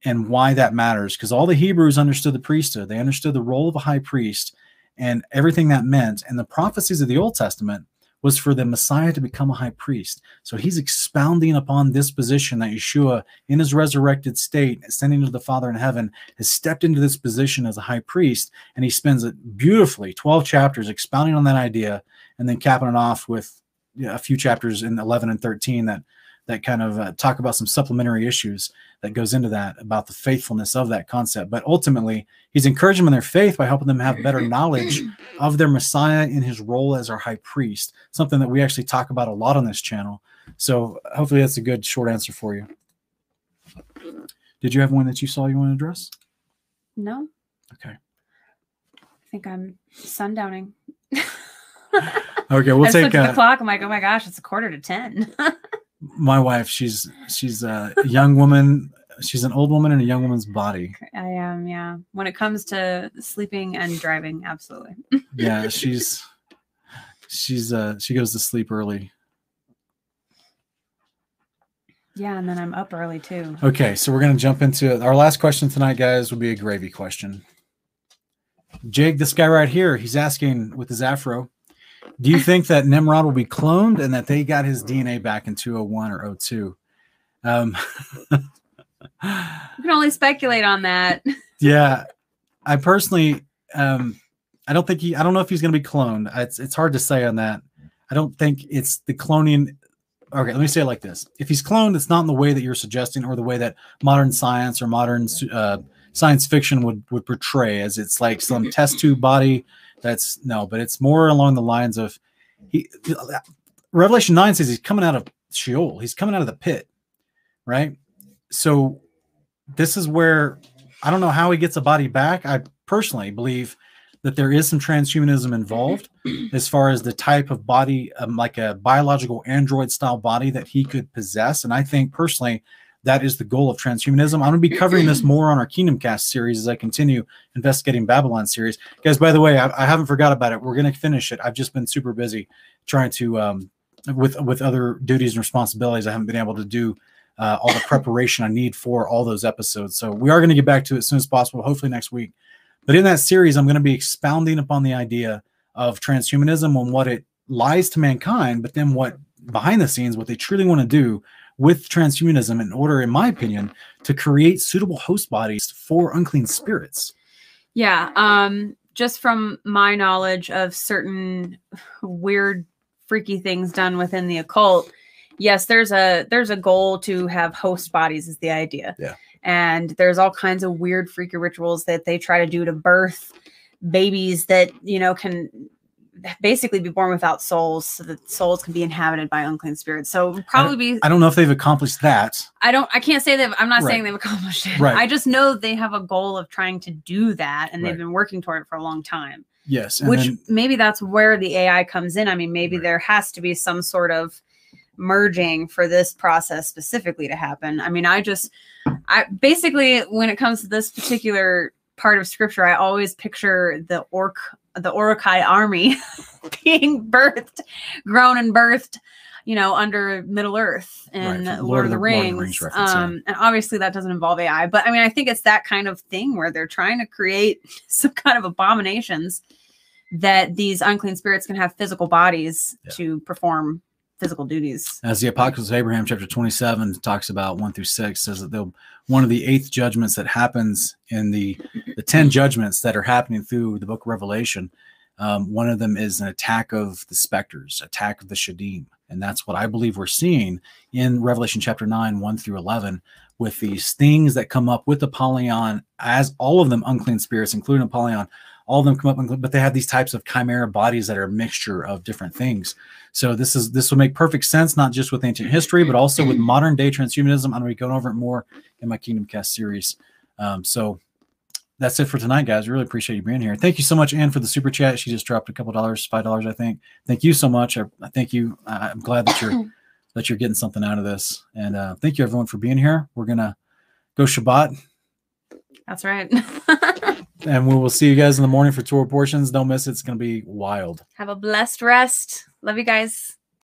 [SPEAKER 2] and why that matters. Because all the Hebrews understood the priesthood, they understood the role of a high priest and everything that meant. And the prophecies of the Old Testament was for the Messiah to become a high priest. So he's expounding upon this position that Yeshua, in his resurrected state, ascending to the Father in heaven, has stepped into this position as a high priest. And he spends it beautifully 12 chapters expounding on that idea and then capping it off with a few chapters in 11 and 13 that that kind of uh, talk about some supplementary issues that goes into that about the faithfulness of that concept. But ultimately, he's encouraging them in their faith by helping them have better knowledge of their Messiah in his role as our high priest, something that we actually talk about a lot on this channel. So hopefully that's a good short answer for you. Did you have one that you saw you want to address?
[SPEAKER 3] No,
[SPEAKER 2] Okay.
[SPEAKER 3] I think I'm sundowning.
[SPEAKER 2] Okay, we'll
[SPEAKER 3] I just
[SPEAKER 2] take
[SPEAKER 3] looked at the
[SPEAKER 2] uh,
[SPEAKER 3] clock. I'm like, oh my gosh, it's a quarter to ten.
[SPEAKER 2] My wife. She's she's a young woman. She's an old woman in a young woman's body.
[SPEAKER 3] I am, yeah. When it comes to sleeping and driving, absolutely.
[SPEAKER 2] Yeah, she's she's uh she goes to sleep early.
[SPEAKER 3] Yeah, and then I'm up early too.
[SPEAKER 2] Okay, so we're gonna jump into it. Our last question tonight, guys, will be a gravy question. Jake, this guy right here, he's asking with his afro, do you think that Nimrod will be cloned and that they got his DNA back in 201 or 02? Um,
[SPEAKER 3] You can only speculate on that.
[SPEAKER 2] yeah, I personally, um, I don't think he, I don't know if he's going to be cloned. It's, it's hard to say on that. I don't think it's the cloning. Okay, let me say it like this: If he's cloned, it's not in the way that you're suggesting, or the way that modern science or modern uh, science fiction would would portray, as it's like some test tube body. That's no, but it's more along the lines of he. Revelation nine says he's coming out of Sheol. He's coming out of the pit, right? So this is where I don't know how he gets a body back. I personally believe that there is some transhumanism involved as far as the type of body, um, like a biological android style body that he could possess. And I think personally, that is the goal of transhumanism. I'm going to be covering this more on our Kingdom Cast series as I continue investigating Babylon series. Guys, by the way, I, I haven't forgot about it. We're going to finish it. I've just been super busy trying to, um, with with other duties and responsibilities. I haven't been able to do uh, all the preparation I need for all those episodes. So we are going to get back to it as soon as possible, hopefully next week. But in that series, I'm going to be expounding upon the idea of transhumanism and what it lies to mankind, but then what behind the scenes, what they truly want to do with transhumanism in order, in my opinion, to create suitable host bodies for unclean spirits.
[SPEAKER 3] Yeah. Um, just from my knowledge of certain weird, freaky things done within the occult, yes, there's a there's a goal to have host bodies is the idea.
[SPEAKER 2] Yeah.
[SPEAKER 3] And there's all kinds of weird freaky rituals that they try to do to birth babies that, you know, can basically be born without souls so that souls can be inhabited by unclean spirits. So probably be
[SPEAKER 2] I don't know if they've accomplished that.
[SPEAKER 3] I don't I can't say that I'm not
[SPEAKER 2] Right.
[SPEAKER 3] saying they've accomplished it.
[SPEAKER 2] Right.
[SPEAKER 3] I just know they have a goal of trying to do that and
[SPEAKER 2] Right.
[SPEAKER 3] they've been working toward it for a long time.
[SPEAKER 2] Yes. and
[SPEAKER 3] Which
[SPEAKER 2] then-
[SPEAKER 3] maybe that's where the AI comes in. I mean, maybe there has to be some sort of merging for this process specifically to happen. I mean, I just I basically when it comes to this particular part of scripture, I always picture the orc the Uruk-hai army being birthed, grown and birthed, you know, under Middle Earth and
[SPEAKER 2] Right,
[SPEAKER 3] Lord, of the Rings.
[SPEAKER 2] Rings reference, yeah.
[SPEAKER 3] um, and obviously that doesn't involve AI, but I mean, I think it's that kind of thing where they're trying to create some kind of abominations that these unclean spirits can have physical bodies
[SPEAKER 2] Yeah.
[SPEAKER 3] to perform physical duties.
[SPEAKER 2] as the Apocalypse of Abraham, chapter 27, talks about one through six, says that they'll one of the eighth judgments that happens in the the 10 judgments that are happening through the book of Revelation. Um, one of them is an attack of the specters, attack of the Shadim. And that's what I believe we're seeing in Revelation chapter 9, 1 through 11, with these things that come up with Apollyon, as all of them unclean spirits, including Apollyon, all of them come up, but they have these types of chimera bodies that are a mixture of different things. So this is this will make perfect sense, not just with ancient history, but also with modern day transhumanism. I'm going to be going over it more in my Kingdom Cast series. Um, so that's it for tonight, guys. Really appreciate you being here. Thank you so much, Ann, for the super chat. She just dropped a couple dollars, five dollars, I think. Thank you so much. I, I thank you. I- I'm glad that you're that you're getting something out of this, and uh, thank you everyone for being here. We're gonna go Shabbat,
[SPEAKER 3] That's right.
[SPEAKER 2] and we will see you guys in the morning for Torah portions. Don't miss it. It's gonna be wild.
[SPEAKER 3] Have a blessed rest. Love you guys.